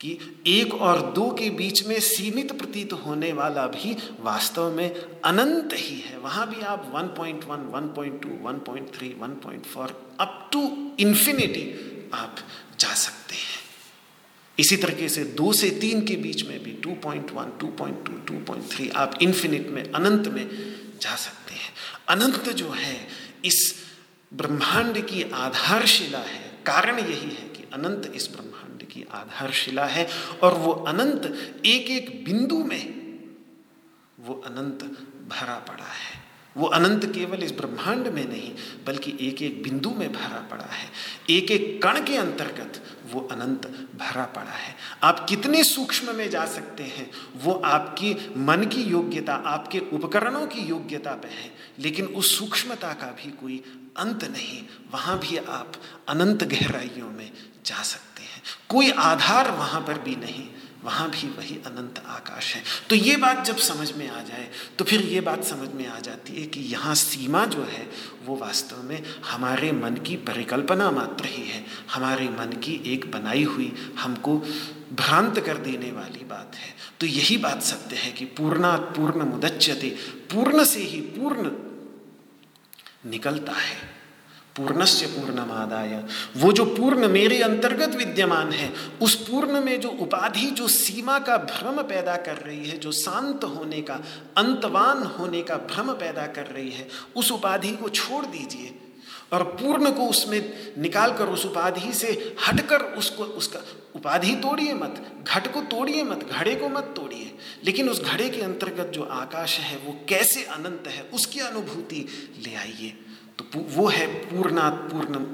कि एक और दो के बीच में सीमित प्रतीत होने वाला भी वास्तव में अनंत ही है। वहाँ भी आप 1.1, 1.2, 1.3, 1.4 अप टू इंफिनिटी आप जा सकते हैं। इसी तरीके से दो से तीन के बीच में भी 2.1, 2.2, 2.3 आप इन्फिनिट में अनंत में जा सकते हैं। अनंत जो है इस ब्रह्मांड की आधारशिला है। कारण यही है कि अनंत इस ब्रह्मांड की आधारशिला है और वो अनंत एक एक बिंदु में वो अनंत भरा पड़ा है। वो अनंत केवल इस ब्रह्मांड में नहीं, बल्कि एक एक बिंदु में भरा पड़ा है। एक एक कण के अंतर्गत वो अनंत भरा पड़ा है। आप कितने सूक्ष्म में जा सकते हैं, वो आपकी मन की योग्यता, आपके उपकरणों की योग्यता पे है। लेकिन उस सूक्ष्मता का भी कोई अंत नहीं, वहाँ भी आप अनंत गहराइयों में जा सकते कोई आधार वहाँ पर भी नहीं, वहाँ भी वही अनंत आकाश है। तो ये बात जब समझ में आ जाए तो फिर ये बात समझ में आ जाती है कि यहाँ सीमा जो है, वो वास्तव में हमारे मन की परिकल्पना मात्र ही है। हमारे मन की एक बनाई हुई, हमको भ्रांत कर देने वाली बात है। तो यही बात सत्य है कि पूर्णात पूर्ण मुदच्यते पूर्ण से ही पूर्ण निकलता है। पूर्णस्य पूर्णमादाय। वो जो पूर्ण मेरे अंतर्गत विद्यमान है, उस पूर्ण में जो उपाधि, जो सीमा का भ्रम पैदा कर रही है, जो शांत होने का, अंतवान होने का भ्रम पैदा कर रही है, उस उपाधि को छोड़ दीजिए। और पूर्ण को उसमें निकाल कर उस उपाधि से हटकर उसको, उसका उपाधि तोड़िए मत, घट को तोड़िए मत, घड़े को मत तोड़िए। लेकिन उस घड़े के अंतर्गत जो आकाश है, वो कैसे अनंत है, उसकी अनुभूति ले आइए। वो है पूर्णात् पूर्णम।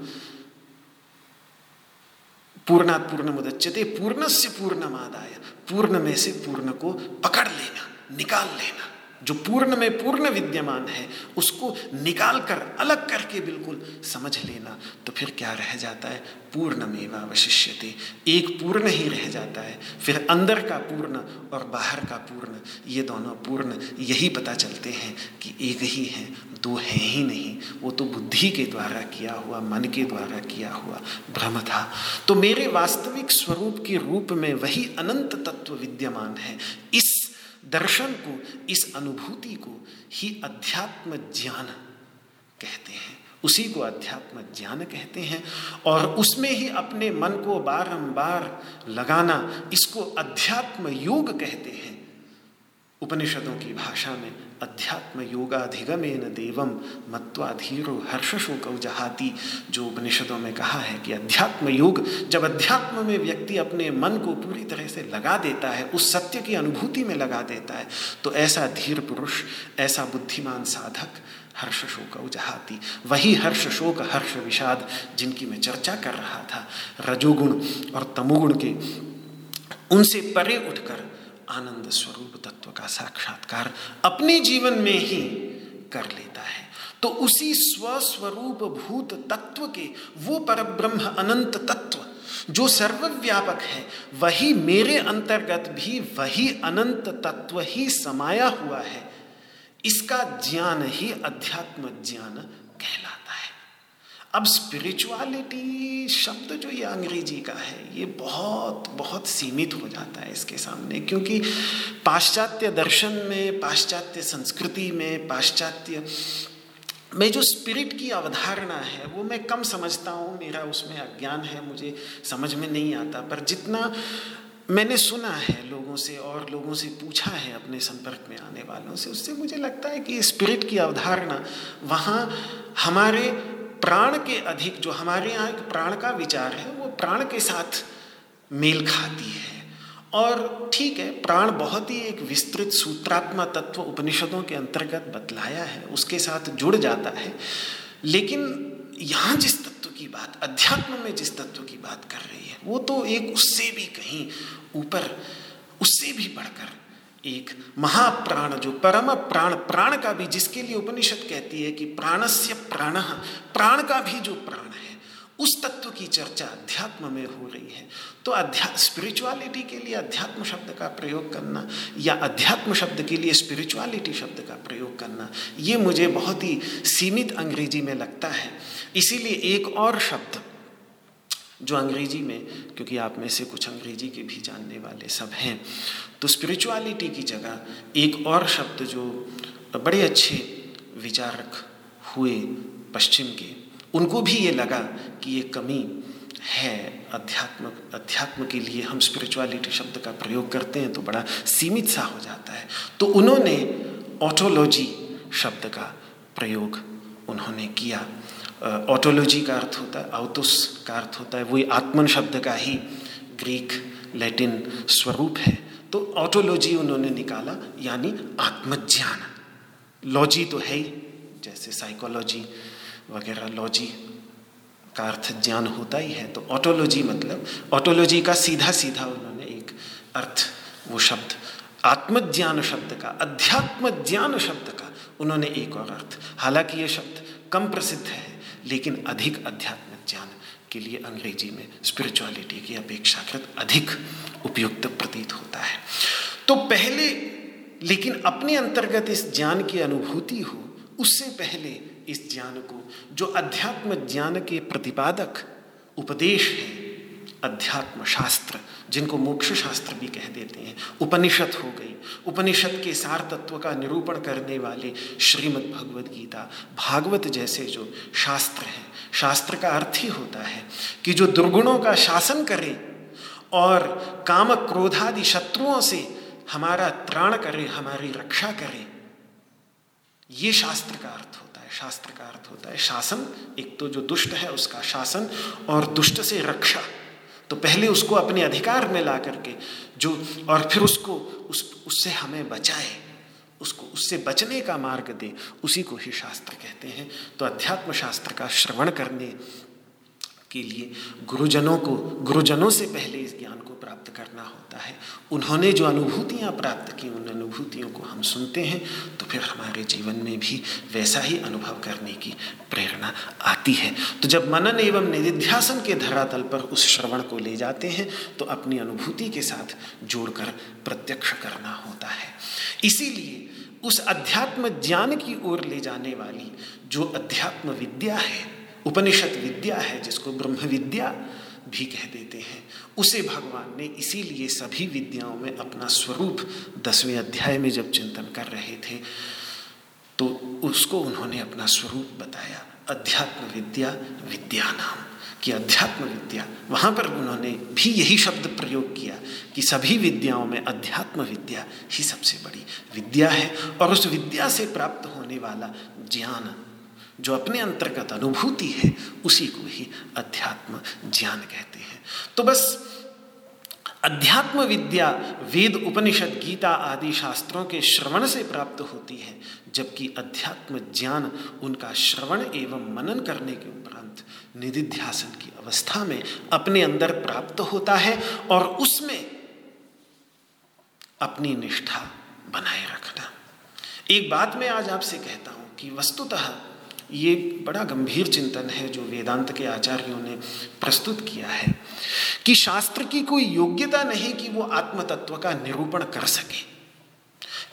पूर्णात् पूर्ण मुदच्यते पूर्ण से पूर्णमादाय पूर्ण में से पूर्ण को पकड़ लेना, निकाल लेना। जो पूर्ण में पूर्ण विद्यमान है, उसको निकाल कर अलग करके बिल्कुल समझ लेना तो फिर क्या रह जाता है? पूर्ण मेवा अवशिष्यते। एक पूर्ण ही रह जाता है, फिर अंदर का पूर्ण और बाहर का पूर्ण, ये दोनों पूर्ण, यही पता चलते हैं कि एक ही है, दो है ही नहीं। वो तो बुद्धि के द्वारा किया हुआ, मन के द्वारा किया हुआ भ्रम था। तो मेरे वास्तविक स्वरूप के रूप में वही अनंत तत्व विद्यमान है। इस दर्शन को, इस अनुभूति को ही अध्यात्म ज्ञान कहते हैं। उसी को अध्यात्म ज्ञान कहते हैं और उसमें ही अपने मन को बारंबार लगाना, इसको अध्यात्म योग कहते हैं। उपनिषदों की भाषा में अध्यात्म योगाधिगमेन देवम मत्वाधीरो हर्ष शोक जहाती जो उपनिषदों में कहा है कि अध्यात्म योग, जब अध्यात्म में व्यक्ति अपने मन को पूरी तरह से लगा देता है, उस सत्य की अनुभूति में लगा देता है तो ऐसा धीर पुरुष, ऐसा बुद्धिमान साधक हर्ष शोक जहाती वही हर्ष शोक हर्ष विषाद जिनकी मैं चर्चा कर रहा था। रजोगुण और तमोगुण के उनसे परे उठकर आनंद स्वरूप तत्व का साक्षात्कार अपने जीवन में ही कर लेता है। तो उसी स्वस्वरूप भूत तत्व के वो परब्रह्म अनंत तत्व जो सर्वव्यापक है, वही मेरे अंतर्गत भी वही अनंत तत्व ही समाया हुआ है। इसका ज्ञान ही अध्यात्म ज्ञान कहलाता अब स्पिरिचुअलिटी शब्द जो ये अंग्रेज़ी का है, ये बहुत बहुत सीमित हो जाता है इसके सामने, क्योंकि पाश्चात्य दर्शन में, पाश्चात्य संस्कृति में, पाश्चात्य में जो स्पिरिट की अवधारणा है, वो मैं कम समझता हूँ, मेरा उसमें अज्ञान है, मुझे समझ में नहीं आता, पर जितना मैंने सुना है लोगों से और लोगों से पूछा है अपने संपर्क में आने वालों से, उससे मुझे लगता है कि स्पिरिट की अवधारणा वहाँ हमारे प्राण के अधिक, जो हमारे यहाँ एक प्राण का विचार है, वो प्राण के साथ मेल खाती है। और ठीक है, प्राण बहुत ही एक विस्तृत सूत्रात्मा तत्व उपनिषदों के अंतर्गत बतलाया है, उसके साथ जुड़ जाता है। लेकिन यहाँ जिस तत्व की बात, अध्यात्म में जिस तत्व की बात कर रही है, वो तो एक उससे भी कहीं ऊपर, उससे भी बढ़कर एक महाप्राण, जो परम प्राण प्राण का भी जिसके लिए उपनिषद कहती है कि प्राणस्य प्राण प्राण का भी जो प्राण है, उस तत्व की चर्चा अध्यात्म में हो रही है। तो अध्या स्पिरिचुअलिटी के लिए अध्यात्म शब्द का प्रयोग करना या अध्यात्म शब्द के लिए स्पिरिचुअलिटी शब्द का प्रयोग करना, ये मुझे बहुत ही सीमित अंग्रेज़ी में लगता है। इसीलिए एक और शब्द जो अंग्रेज़ी में, क्योंकि आप में से कुछ अंग्रेज़ी के भी जानने वाले सब हैं। तो स्पिरिचुअलिटी की जगह एक और शब्द जो बड़े अच्छे विचारक हुए पश्चिम के, उनको भी ये लगा कि ये कमी है अध्यात्म अध्यात्म के लिए हम स्पिरिचुअलिटी शब्द का प्रयोग करते हैं तो बड़ा सीमित सा हो जाता है। तो उन्होंने ऑटोलॉजी शब्द का प्रयोग उन्होंने किया। ऑटोलॉजी का अर्थ होता है आउतुस का अर्थ होता है, वही आत्मन शब्द का ही ग्रीक लैटिन स्वरूप है। तो ऑटोलॉजी उन्होंने निकाला, यानी आत्मज्ञान। लॉजी तो है ही, जैसे साइकोलॉजी वगैरह लॉजी का अर्थ ज्ञान होता ही है। तो ऑटोलॉजी मतलब ऑटोलॉजी का सीधा सीधा उन्होंने एक अर्थ, वो शब्द, आत्मज्ञान शब्द का अध्यात्म ज्ञान शब्द का उन्होंने एक और अर्थ। हालाँकि ये शब्द कम प्रसिद्ध है। लेकिन अधिक अध्यात्म ज्ञान के लिए अंग्रेज़ी में स्पिरिचुअलिटी की अपेक्षाकृत अधिक उपयुक्त प्रतीत होता है। तो पहले, लेकिन अपने अंतर्गत इस ज्ञान की अनुभूति हो, उससे पहले इस ज्ञान को, जो अध्यात्म ज्ञान के प्रतिपादक, उपदेश है, अध्यात्म शास्त्र जिनको मोक्ष शास्त्र भी कह देते हैं। उपनिषद हो गई। उपनिषद के सार तत्व का निरूपण करने वाले श्रीमद् भगवद गीता, भागवत जैसे जो शास्त्र हैं, शास्त्र का अर्थ ही होता है कि जो दुर्गुणों का शासन करे और काम क्रोधादि शत्रुओं से हमारा त्राण करे, हमारी रक्षा करे, ये शास्त्र का अर्थ होता है, शास्त्र का अर्थ होता है। शासन एक तो जो दुष्ट है उसका शासन और दुष्ट से रक्षा। तो पहले उसको अपने अधिकार में ला करके जो, और फिर उसको उस, उससे हमें बचाए, उसको, उससे बचने का मार्ग दे, उसी को ही शास्त्र कहते हैं। तो अध्यात्म शास्त्र का श्रवण करने के लिए गुरुजनों को, गुरुजनों से पहले इस ज्ञान को प्राप्त करना होता है। उन्होंने जो अनुभूतियाँ प्राप्त की, उन अनुभूतियों को हम सुनते हैं तो फिर हमारे जीवन में भी वैसा ही अनुभव करने की प्रेरणा आती है। तो जब मनन एवं निधिध्यासन के धरातल पर उस श्रवण को ले जाते हैं तो अपनी अनुभूति के साथ जोड़कर प्रत्यक्ष करना होता है। इसीलिए उस अध्यात्म ज्ञान की ओर ले जाने वाली जो अध्यात्म विद्या है उपनिषद विद्या है, जिसको ब्रह्म विद्या भी कह देते हैं। उसे भगवान ने इसीलिए सभी विद्याओं में अपना स्वरूप दसवें अध्याय में जब चिंतन कर रहे थे तो उसको उन्होंने अपना स्वरूप बताया अध्यात्म विद्या विद्या नाम कि अध्यात्म विद्या वहाँ पर उन्होंने भी यही शब्द प्रयोग किया कि सभी विद्याओं में अध्यात्म विद्या ही सबसे बड़ी विद्या है, और उस विद्या से प्राप्त होने वाला ज्ञान जो अपने अंतर्गत अनुभूति है, उसी को ही अध्यात्म ज्ञान कहते हैं। तो बस अध्यात्म विद्या वेद, उपनिषद, गीता आदि शास्त्रों के श्रवण से प्राप्त होती है, जबकि अध्यात्म ज्ञान उनका श्रवण एवं मनन करने के उपरांत निधिध्यासन की अवस्था में अपने अंदर प्राप्त होता है और उसमें अपनी निष्ठा बनाए रखना। एक बात मैं आज आपसे कहता हूँ कि वस्तुतः ये बड़ा गंभीर चिंतन है जो वेदांत के आचार्यों ने प्रस्तुत किया है, कि शास्त्र की कोई योग्यता नहीं कि वो आत्म तत्व का निरूपण कर सके।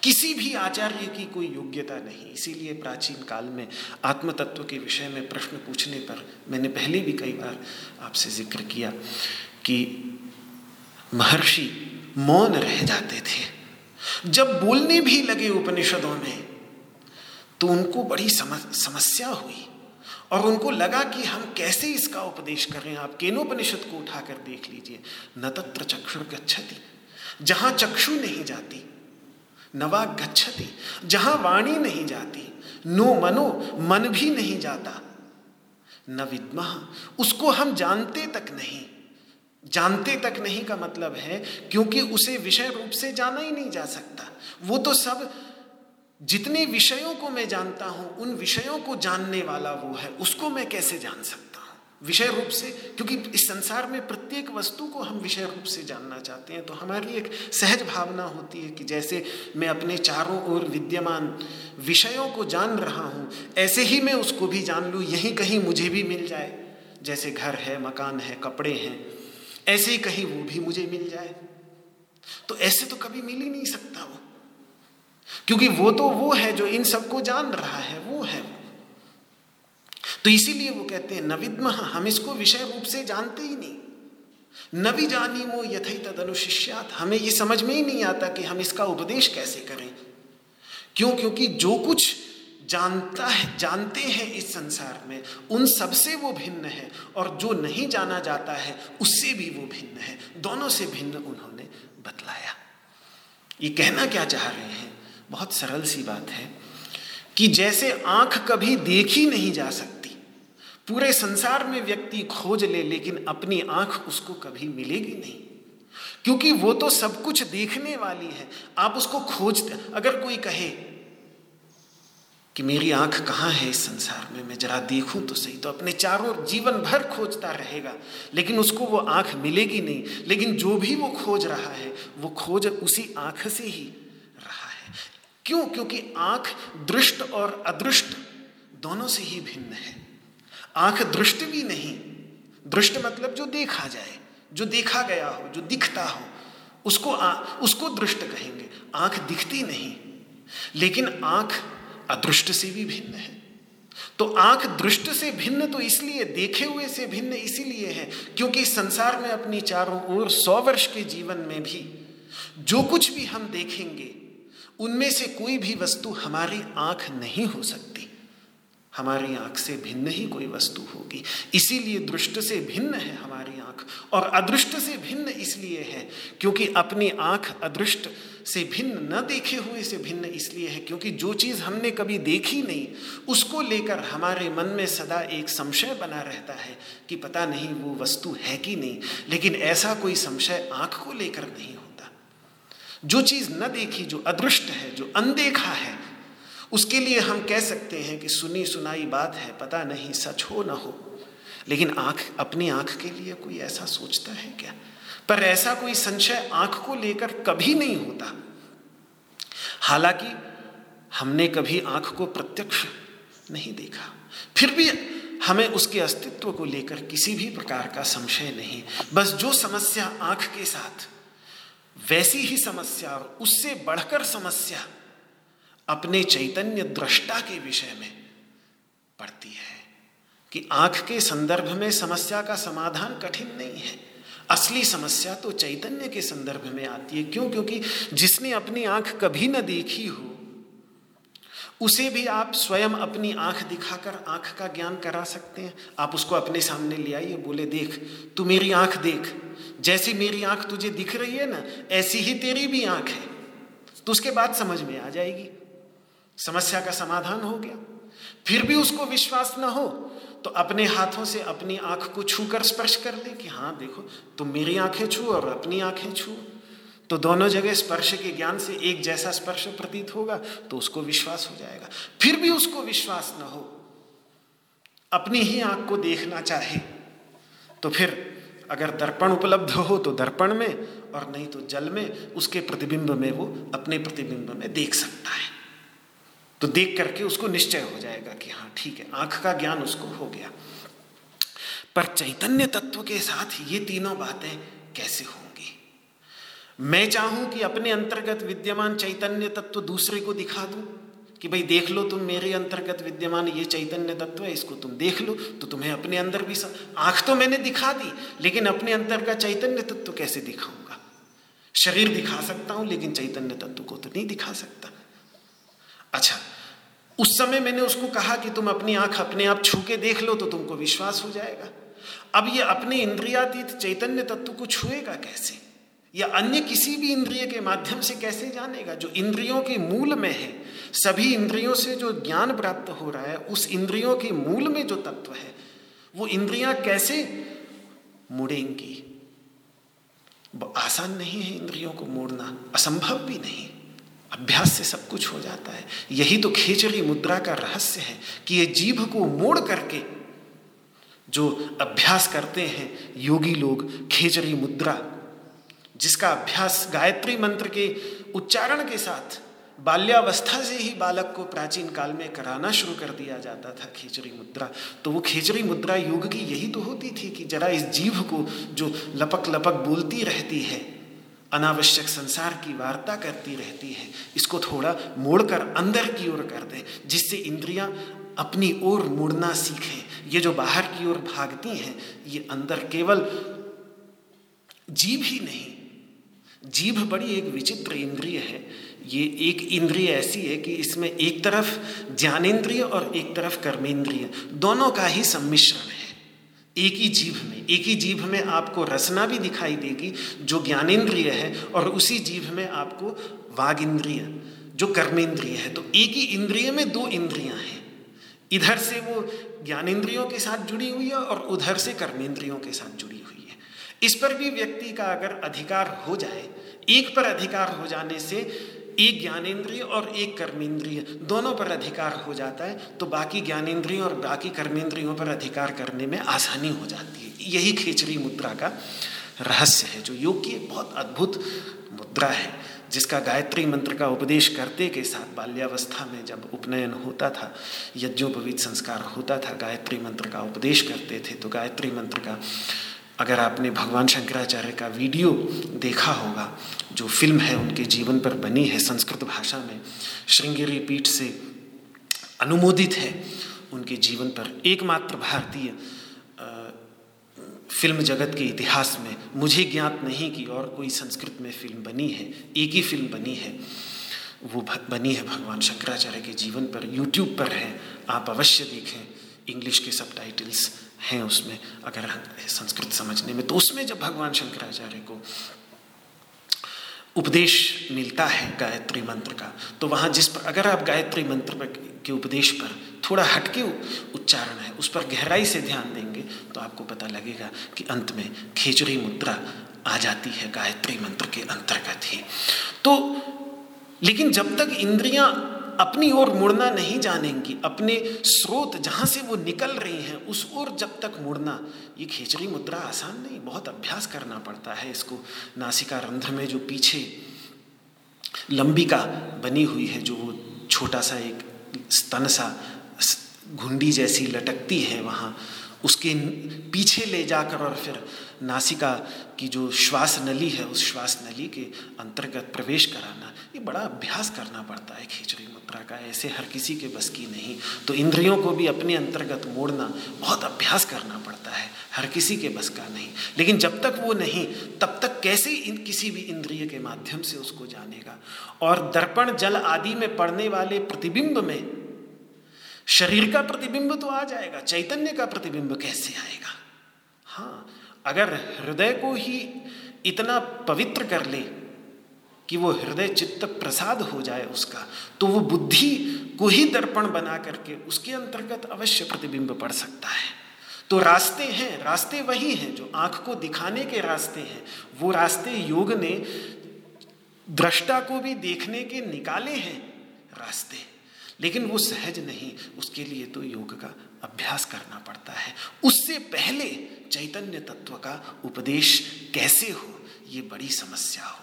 किसी भी आचार्य की कोई योग्यता नहीं। इसीलिए प्राचीन काल में आत्म तत्व के विषय में प्रश्न पूछने पर मैंने पहले भी कई बार आपसे ज़िक्र किया कि महर्षि मौन रह जाते थे। जब बोलने भी लगे उपनिषदों में तो उनको बड़ी समस्या हुई। और उनको लगा कि हम कैसे इसका उपदेश करें? आप केनोपनिषद को उठाकर देख लीजिए। न तत्र चक्षुर गच्छति, जहाँ चक्षु नहीं जाती नवा गच्छति, जहाँ वाणी नहीं जाती, नो मनो मन भी नहीं जाता। न विद्मा, उसको हम जानते तक नहीं। जानते तक नहीं का मतलब है, क्योंकि उसे विषय रूप से जाना ही नहीं जा सकता। वो तो सब जितने विषयों को मैं जानता हूँ, उन विषयों को जानने वाला वो है, उसको मैं कैसे जान सकता हूँ? विषय रूप से, क्योंकि इस संसार में प्रत्येक वस्तु को हम विषय रूप से जानना चाहते हैं तो हमारी एक सहज भावना होती है कि जैसे मैं अपने चारों ओर विद्यमान विषयों को जान रहा हूँ, ऐसे ही मैं उसको भी जान लूँ, यहीं कहीं मुझे भी मिल जाए। जैसे घर है, मकान है, कपड़े हैं, ऐसे ही कहीं वो भी मुझे मिल जाए। तो ऐसे तो कभी मिल ही नहीं सकता वो। क्योंकि वो तो वो है जो इन सबको जान रहा है, वो है वो। तो इसीलिए वो कहते हैं, नविद्म, हम इसको विषय रूप से जानते ही नहीं। नवी जानी मो यथई तद अनुशिष्यात हमें ये समझ में ही नहीं आता कि हम इसका उपदेश कैसे करें। क्यों? क्योंकि जो कुछ जानता है, जानते हैं इस संसार में, उन सबसे वो भिन्न है, और जो नहीं जाना जाता है, उससे भी वो भिन्न है। दोनों से भिन्न उन्होंने बतलाया। ये कहना क्या चाह रहे हैं? बहुत सरल सी बात है कि जैसे आँख कभी देखी नहीं जा सकती, पूरे संसार में व्यक्ति खोज ले, लेकिन अपनी आँख उसको कभी मिलेगी नहीं। क्योंकि वो तो सब कुछ देखने वाली है, आप उसको खोजते, अगर कोई कहे कि मेरी आँख कहाँ है इस संसार में, मैं जरा देखूँ तो सही तो अपने चारों जीवन भर खोजता रहेगा, लेकिन उसको वो आँख मिलेगी नहीं। लेकिन जो भी वो खोज रहा है, वो खोज उसी आँख से ही क्यों? क्योंकि आँख दृष्ट और अदृष्ट दोनों से ही भिन्न है। आँख दृष्ट भी नहीं दृष्ट मतलब जो देखा जाए जो देखा गया हो जो दिखता हो उसको आ, उसको दृष्ट कहेंगे। आँख दिखती नहीं लेकिन आँख अदृष्ट से भी भिन्न है। तो आँख दृष्ट से भिन्न तो इसलिए देखे हुए से भिन्न इसीलिए है क्योंकि संसार में अपनी चारों ओर सौ वर्ष के जीवन में भी जो कुछ भी हम देखेंगे उनमें से कोई भी वस्तु हमारी आँख नहीं हो सकती। हमारी आँख से भिन्न ही कोई वस्तु होगी। इसीलिए दृष्ट से भिन्न है हमारी आँख और अदृष्ट से भिन्न इसलिए है क्योंकि अपनी आँख अदृष्ट से भिन्न न देखे हुए से भिन्न इसलिए है क्योंकि जो चीज़ हमने कभी देखी नहीं, उसको लेकर हमारे मन में सदा एक संशय बना रहता है कि पता नहीं वो वस्तु है कि नहीं। लेकिन ऐसा कोई संशय आँख को लेकर नहीं जो चीज़ न देखी, जो अदृष्ट है, जो अनदेखा है, उसके लिए हम कह सकते हैं कि सुनी सुनाई बात है, पता नहीं, सच हो ना हो। लेकिन आँख, अपनी आँख के लिए कोई ऐसा सोचता है क्या? पर ऐसा कोई संशय आँख को लेकर कभी नहीं होता। हालाँकि हमने कभी आँख को प्रत्यक्ष नहीं देखा। फिर भी हमें उसके अस्तित्व को लेकर किसी भी प्रकार का संशय नहीं। बस जो समस्या आँख के साथ वैसी ही समस्या और उससे बढ़कर समस्या अपने चैतन्य दृष्टा के विषय में पड़ती है कि आँख के संदर्भ में समस्या का समाधान कठिन नहीं है। असली समस्या तो चैतन्य के संदर्भ में आती है। क्यों? क्योंकि जिसने अपनी आँख कभी न देखी हो उसे भी आप स्वयं अपनी आँख दिखाकर, आँख का ज्ञान करा सकते हैं। आप उसको अपने सामने ले आइए, बोले, देख, तू मेरी आँख देख। जैसी मेरी आँख तुझे दिख रही है ना, ऐसी ही तेरी भी आँख है। तो उसके बाद समझ में आ जाएगी। समस्या का समाधान हो गया। फिर भी उसको विश्वास ना हो तो अपने हाथों से अपनी आँख को छू कर स्पर्श कर दे कि हाँ देखो, तुम मेरी आँखें छू और अपनी आँखें छू। तो दोनों जगह स्पर्श के ज्ञान से एक जैसा स्पर्श प्रतीत होगा तो उसको विश्वास हो जाएगा। फिर भी उसको विश्वास न हो, अपनी ही आँख को देखना चाहे तो फिर अगर दर्पण उपलब्ध हो तो दर्पण में, और नहीं तो जल में, उसके प्रतिबिंब में वो अपने प्रतिबिंब में देख सकता है। तो देख करके उसको निश्चय हो जाएगा कि हाँ ठीक है, आँख का ज्ञान उसको हो गया। पर चैतन्य तत्व के साथ ये तीनों बातें कैसे होंगी मैं चाहूँ कि अपने अंतर्गत विद्यमान चैतन्य तत्व दूसरे को दिखा दूँ, कि भाई देख लो तुम मेरे अंतर्गत विद्यमान ये चैतन्य तत्व है, इसको तुम देख लो तो तुम्हें अपने अंदर भी आँख तो मैंने दिखा दी, लेकिन अपने अंदर का चैतन्य तत्व कैसे दिखाऊँगा? शरीर दिखा सकता हूँ, लेकिन चैतन्य तत्व को तो नहीं दिखा सकता। अच्छा उस समय मैंने उसको कहा कि तुम अपनी आँख अपने आप छू के देख लो तो तुमको विश्वास हो जाएगा। अब ये अपने इंद्रियातीत चैतन्य तत्व को छुएगा कैसे? या अन्य किसी भी इंद्रिय के माध्यम से कैसे जानेगा? जो इंद्रियों के मूल में है, सभी इंद्रियों से जो ज्ञान प्राप्त हो रहा है, उस इंद्रियों के मूल में जो तत्व है, वो इंद्रियाँ कैसे मुड़ेंगी? आसान नहीं है इंद्रियों को मोड़ना, असंभव भी नहीं। अभ्यास से सब कुछ हो जाता है। यही तो खेचरी मुद्रा का रहस्य है कि ये जीभ को मोड़ करके जो अभ्यास करते हैं, योगी लोग, खेचरी मुद्रा जिसका अभ्यास गायत्री मंत्र के उच्चारण के साथ बाल्यावस्था से ही बालक को प्राचीन काल में कराना शुरू कर दिया जाता था खिचड़ी मुद्रा। तो वो खिचड़ी मुद्रा योग की यही तो होती थी कि जरा इस जीव को जो लपक लपक बोलती रहती है, अनावश्यक संसार की वार्ता करती रहती है, इसको थोड़ा मोड़कर अंदर की ओर कर दे, जिससे इंद्रियाँ अपनी ओर मुड़ना सीखें। ये जो बाहर की ओर भागती हैं, ये अंदर केवल जीव ही नहीं जीभ बड़ी एक विचित्र इंद्रिय है। ये एक इंद्रिय ऐसी है कि इसमें एक तरफ़ ज्ञानेन्द्रिय और एक तरफ़ कर्मेंद्रिय। दोनों का ही सम्मिश्रण है। एक ही जीभ में, एक ही जीभ में आपको रसना भी दिखाई देगी जो ज्ञानेन्द्रिय है और उसी जीभ में आपको वाग इंद्रिय जो कर्मेंद्रिय है। तो एक ही इंद्रिय में दो इंद्रियाँ हैं। इधर से वो ज्ञानेन्द्रियों के साथ जुड़ी हुई है और उधर से कर्मेंद्रियों के साथ जुड़ी इस पर भी व्यक्ति का अगर अधिकार हो जाए, एक पर अधिकार हो जाने से एक ज्ञानेन्द्रिय और एक कर्मेंद्रिय दोनों पर अधिकार हो जाता है तो बाकी ज्ञानेन्द्रियों और बाकी कर्मेंद्रियों पर अधिकार करने में आसानी हो जाती है। यही खेचरी मुद्रा का रहस्य है, जो योग की बहुत अद्भुत मुद्रा है, जिसका गायत्री मंत्र का उपदेश करते के साथ बाल्यावस्था में जब उपनयन होता था, यज्ञोपवीत संस्कार होता था, गायत्री मंत्र का उपदेश करते थे तो गायत्री मंत्र का अगर आपने भगवान शंकराचार्य का वीडियो देखा होगा, जो फ़िल्म है उनके जीवन पर बनी है, संस्कृत भाषा में, श्रृंगेरी पीठ से अनुमोदित है, उनके जीवन पर एकमात्र भारतीय फ़िल्म जगत के इतिहास में मुझे ज्ञात नहीं कि और कोई संस्कृत में फ़िल्म बनी है, एक ही फ़िल्म बनी है, वो बनी है भगवान शंकराचार्य के जीवन पर यूट्यूब पर है, आप अवश्य देखें। इंग्लिश के सब टाइटल्स हैं उसमें, अगर संस्कृत समझने में तो उसमें जब भगवान शंकराचार्य को उपदेश मिलता है गायत्री मंत्र का तो वहाँ जिस पर, अगर आप गायत्री मंत्र के उपदेश पर थोड़ा हटके उच्चारण है, उस पर गहराई से ध्यान देंगे तो आपको पता लगेगा कि अंत में खेचरी मुद्रा आ जाती है गायत्री मंत्र के अंतर्गत ही। तो लेकिन जब तक इंद्रियाँ अपनी ओर मुड़ना नहीं जानेंगी। अपने स्रोत जहाँ से वो निकल रही हैं, उस ओर जब तक मुड़ना। ये खिचड़ी मुद्रा आसान नहीं, बहुत अभ्यास करना पड़ता है इसको। नासिका रंध्र में जो पीछे लंबिका बनी हुई है, जो वो छोटा सा एक स्तन सा घुंडी जैसी लटकती है वहाँ, उसके पीछे ले जाकर और फिर नासिका की जो श्वास नली है, उस श्वास नली के अंतर्गत प्रवेश कराना, ये बड़ा अभ्यास करना पड़ता है खिचड़ी मुद्रा का ऐसे हर किसी के बस की नहीं। तो इंद्रियों को भी अपने अंतर्गत मोड़ना बहुत अभ्यास करना पड़ता है, हर किसी के बस का नहीं। लेकिन जब तक वो नहीं, तब तक कैसे इन किसी भी इंद्रिय के माध्यम से उसको जानेगा? और दर्पण जल आदि में पड़ने वाले प्रतिबिंब में, शरीर का प्रतिबिंब तो आ जाएगा, चैतन्य का प्रतिबिंब कैसे आएगा? हाँ अगर हृदय को ही इतना पवित्र कर ले कि वो हृदय चित्त प्रसाद हो जाए उसका तो वो बुद्धि को ही दर्पण बना करके उसके अंतर्गत अवश्य प्रतिबिंब पड़ सकता है। तो रास्ते हैं, रास्ते वही हैं जो आँख को दिखाने के रास्ते हैं। वो रास्ते योग ने दृष्टा को भी देखने के निकाले हैं रास्ते। लेकिन वो सहज नहीं, उसके लिए तो योग का अभ्यास करना पड़ता है। उससे पहले चैतन्य तत्व का उपदेश कैसे हो, ये बड़ी समस्या होगी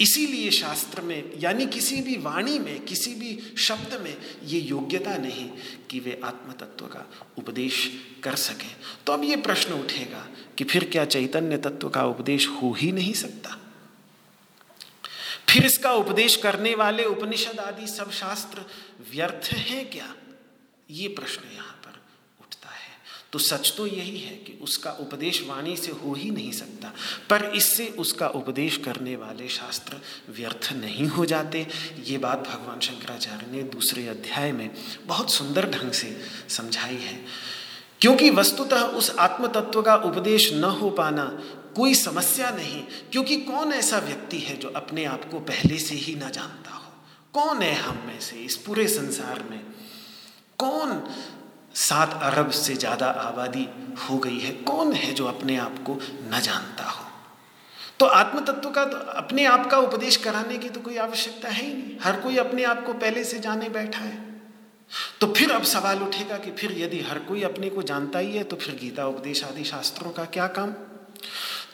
इसीलिए शास्त्र में, यानी किसी भी वाणी में, किसी भी शब्द में ये योग्यता नहीं कि वे आत्म तत्व का उपदेश कर सकें। तो अब ये प्रश्न उठेगा कि फिर क्या चैतन्य तत्व का उपदेश हो ही नहीं सकता? फिर इसका उपदेश करने वाले उपनिषद आदि सब शास्त्र व्यर्थ हैं क्या? ये प्रश्न यहाँ। तो सच तो यही है कि उसका उपदेश वाणी से हो ही नहीं सकता, पर इससे उसका उपदेश करने वाले शास्त्र व्यर्थ नहीं हो जाते। ये बात भगवान शंकराचार्य ने दूसरे अध्याय में बहुत सुंदर ढंग से समझाई है। क्योंकि वस्तुतः उस आत्म तत्व का उपदेश न हो पाना कोई समस्या नहीं, क्योंकि कौन ऐसा व्यक्ति है जो अपने आप को पहले से ही ना जानता हो? कौन है हम में से इस पूरे संसार में? कौन सात अरब से ज़्यादा आबादी हो गई है। कौन है जो अपने आप को न जानता हो? तो आत्म तत्व का तो अपने आप का उपदेश कराने की तो कोई आवश्यकता है ही नहीं। हर कोई अपने आप को पहले से जाने बैठा है। तो फिर अब सवाल उठेगा कि फिर यदि हर कोई अपने को जानता ही है तो फिर गीता, उपदेश आदि शास्त्रों का क्या काम?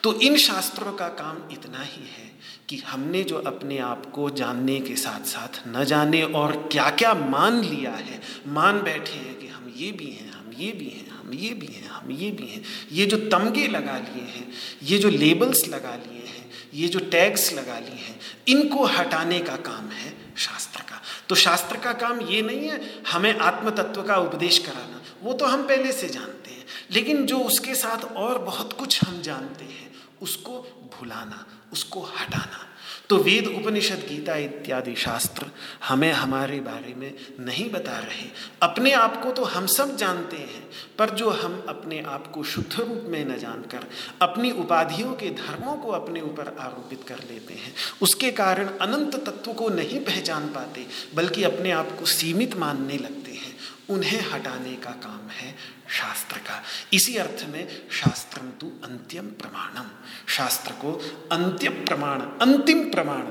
तो इन शास्त्रों का काम इतना ही है कि हमने जो अपने आप को जानने के साथ साथ न जाने और क्या क्या मान लिया है, मान बैठे हैं कि ये भी हैं हम, ये भी हैं हम, ये भी हैं हम, ये भी हैं। ये जो तमगे लगा लिए हैं, ये जो लेबल्स लगा लिए हैं, ये जो टैग्स लगा लिए हैं, इनको हटाने का काम है शास्त्र का। तो शास्त्र का काम ये नहीं है, हमें आत्म तत्व का उपदेश कराना। वो तो हम पहले से जानते हैं। लेकिन जो उसके साथ और बहुत कुछ हम जानते हैं, उसको भुलाना, उसको हटाना। तो वेद उपनिषद, गीता इत्यादि शास्त्र हमें हमारे बारे में नहीं बता रहे। अपने आप को तो हम सब जानते हैं, पर जो हम अपने आप को शुद्ध रूप में न जानकर अपनी उपाधियों के धर्मों को अपने ऊपर आरोपित कर लेते हैं, उसके कारण अनंत तत्व को नहीं पहचान पाते, बल्कि अपने आप को सीमित मानने लगते हैं। उन्हें हटाने का काम है शास्त्र का इसी अर्थ में शास्त्र तो अंत्यम प्रमाणम शास्त्र को अंत्य प्रमाण अंतिम प्रमाण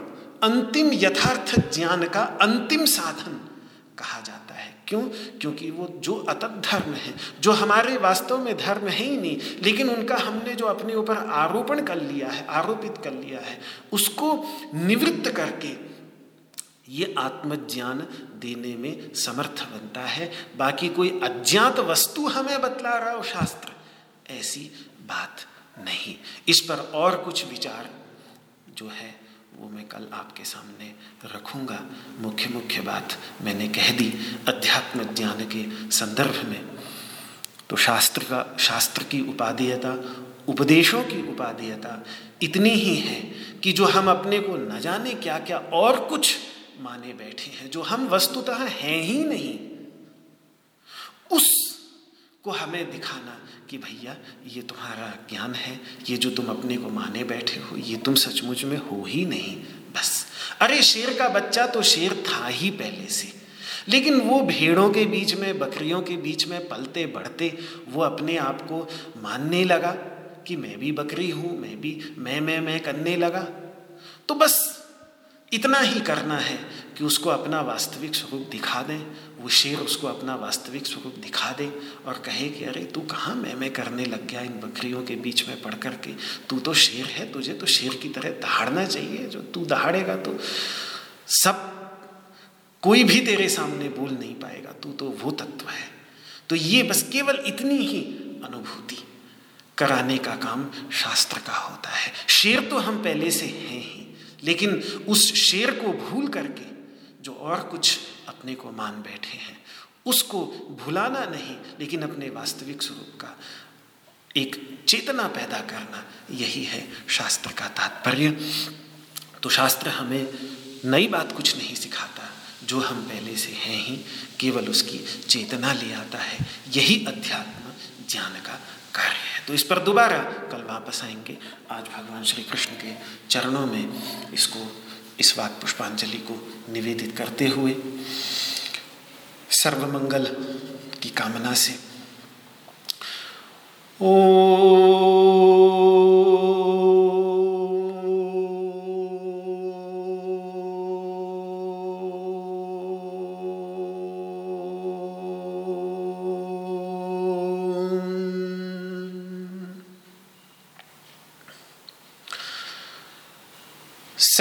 अंतिम यथार्थ ज्ञान का अंतिम साधन कहा जाता है। क्यों? क्योंकि वो जो अतत धर्म है, जो हमारे वास्तव में धर्म है ही नहीं, लेकिन उनका हमने जो अपने ऊपर आरोपण कर लिया है, आरोपित कर लिया है, उसको निवृत्त करके ये आत्मज्ञान देने में समर्थ बनता है। बाकी कोई अज्ञात वस्तु हमें बतला रहा हो शास्त्र, ऐसी बात नहीं। इस पर और कुछ विचार जो है, वो मैं कल आपके सामने रखूँगा। मुख्य मुख्य बात मैंने कह दी अध्यात्म ज्ञान के संदर्भ में। तो शास्त्र का, शास्त्र की उपादेयता उपदेशों की उपादेयता इतनी ही है कि जो हम अपने को न जाने क्या क्या और कुछ माने बैठे हैं, जो हम वस्तुतः हैं ही नहीं, उस को हमें दिखाना कि भैया, ये तुम्हारा ज्ञान है, ये जो तुम अपने को माने बैठे हो, ये तुम सचमुच में हो ही नहीं, बस। अरे, शेर का बच्चा तो शेर था ही पहले से, लेकिन वो भेड़ों के बीच में, बकरियों के बीच में पलते बढ़ते, वो अपने आप को मानने लगा कि मैं भी बकरी हूँ, मैं भी, मैं मैं मैं करने लगा। तो बस इतना ही करना है कि उसको अपना वास्तविक स्वरूप दिखा दें, वो शेर उसको अपना वास्तविक स्वरूप दिखा दे और कहे कि, अरे, तू कहाँ मैं मैं करने लग गया इन बकरियों के बीच में पढ़ करके तू तो शेर है, तुझे तो शेर की तरह दहाड़ना चाहिए, जो तू दहाड़ेगा तो सब, कोई भी तेरे सामने बोल नहीं पाएगा, तू तो वो तत्व है। तो ये बस केवल इतनी ही अनुभूति, कराने का काम शास्त्र का होता है। शेर तो हम पहले से हैं ही। लेकिन उस शेर को भूल करके जो और कुछ अपने को मान बैठे हैं, उसको भुलाना नहीं, लेकिन अपने वास्तविक स्वरूप का एक चेतना पैदा करना, यही है शास्त्र का तात्पर्य। तो शास्त्र हमें नई बात कुछ नहीं सिखाता, जो हम पहले से हैं ही, केवल उसकी चेतना ले आता है, यही अध्यात्म ज्ञान का कार्य है। तो इस पर दोबारा कल वापस आएँगे। आज भगवान श्री कृष्ण के चरणों में इसको, इस वाक पुष्पांजलि को निवेदित करते हुए सर्वमंगल की कामना से। ओ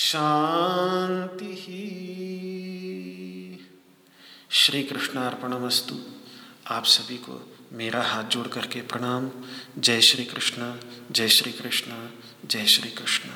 शांति श्री कृष्णार्पणमस्तु आप सभी को मेरा हाथ जोड़ करके प्रणाम। जय श्री कृष्ण जय श्री कृष्ण जय श्री कृष्ण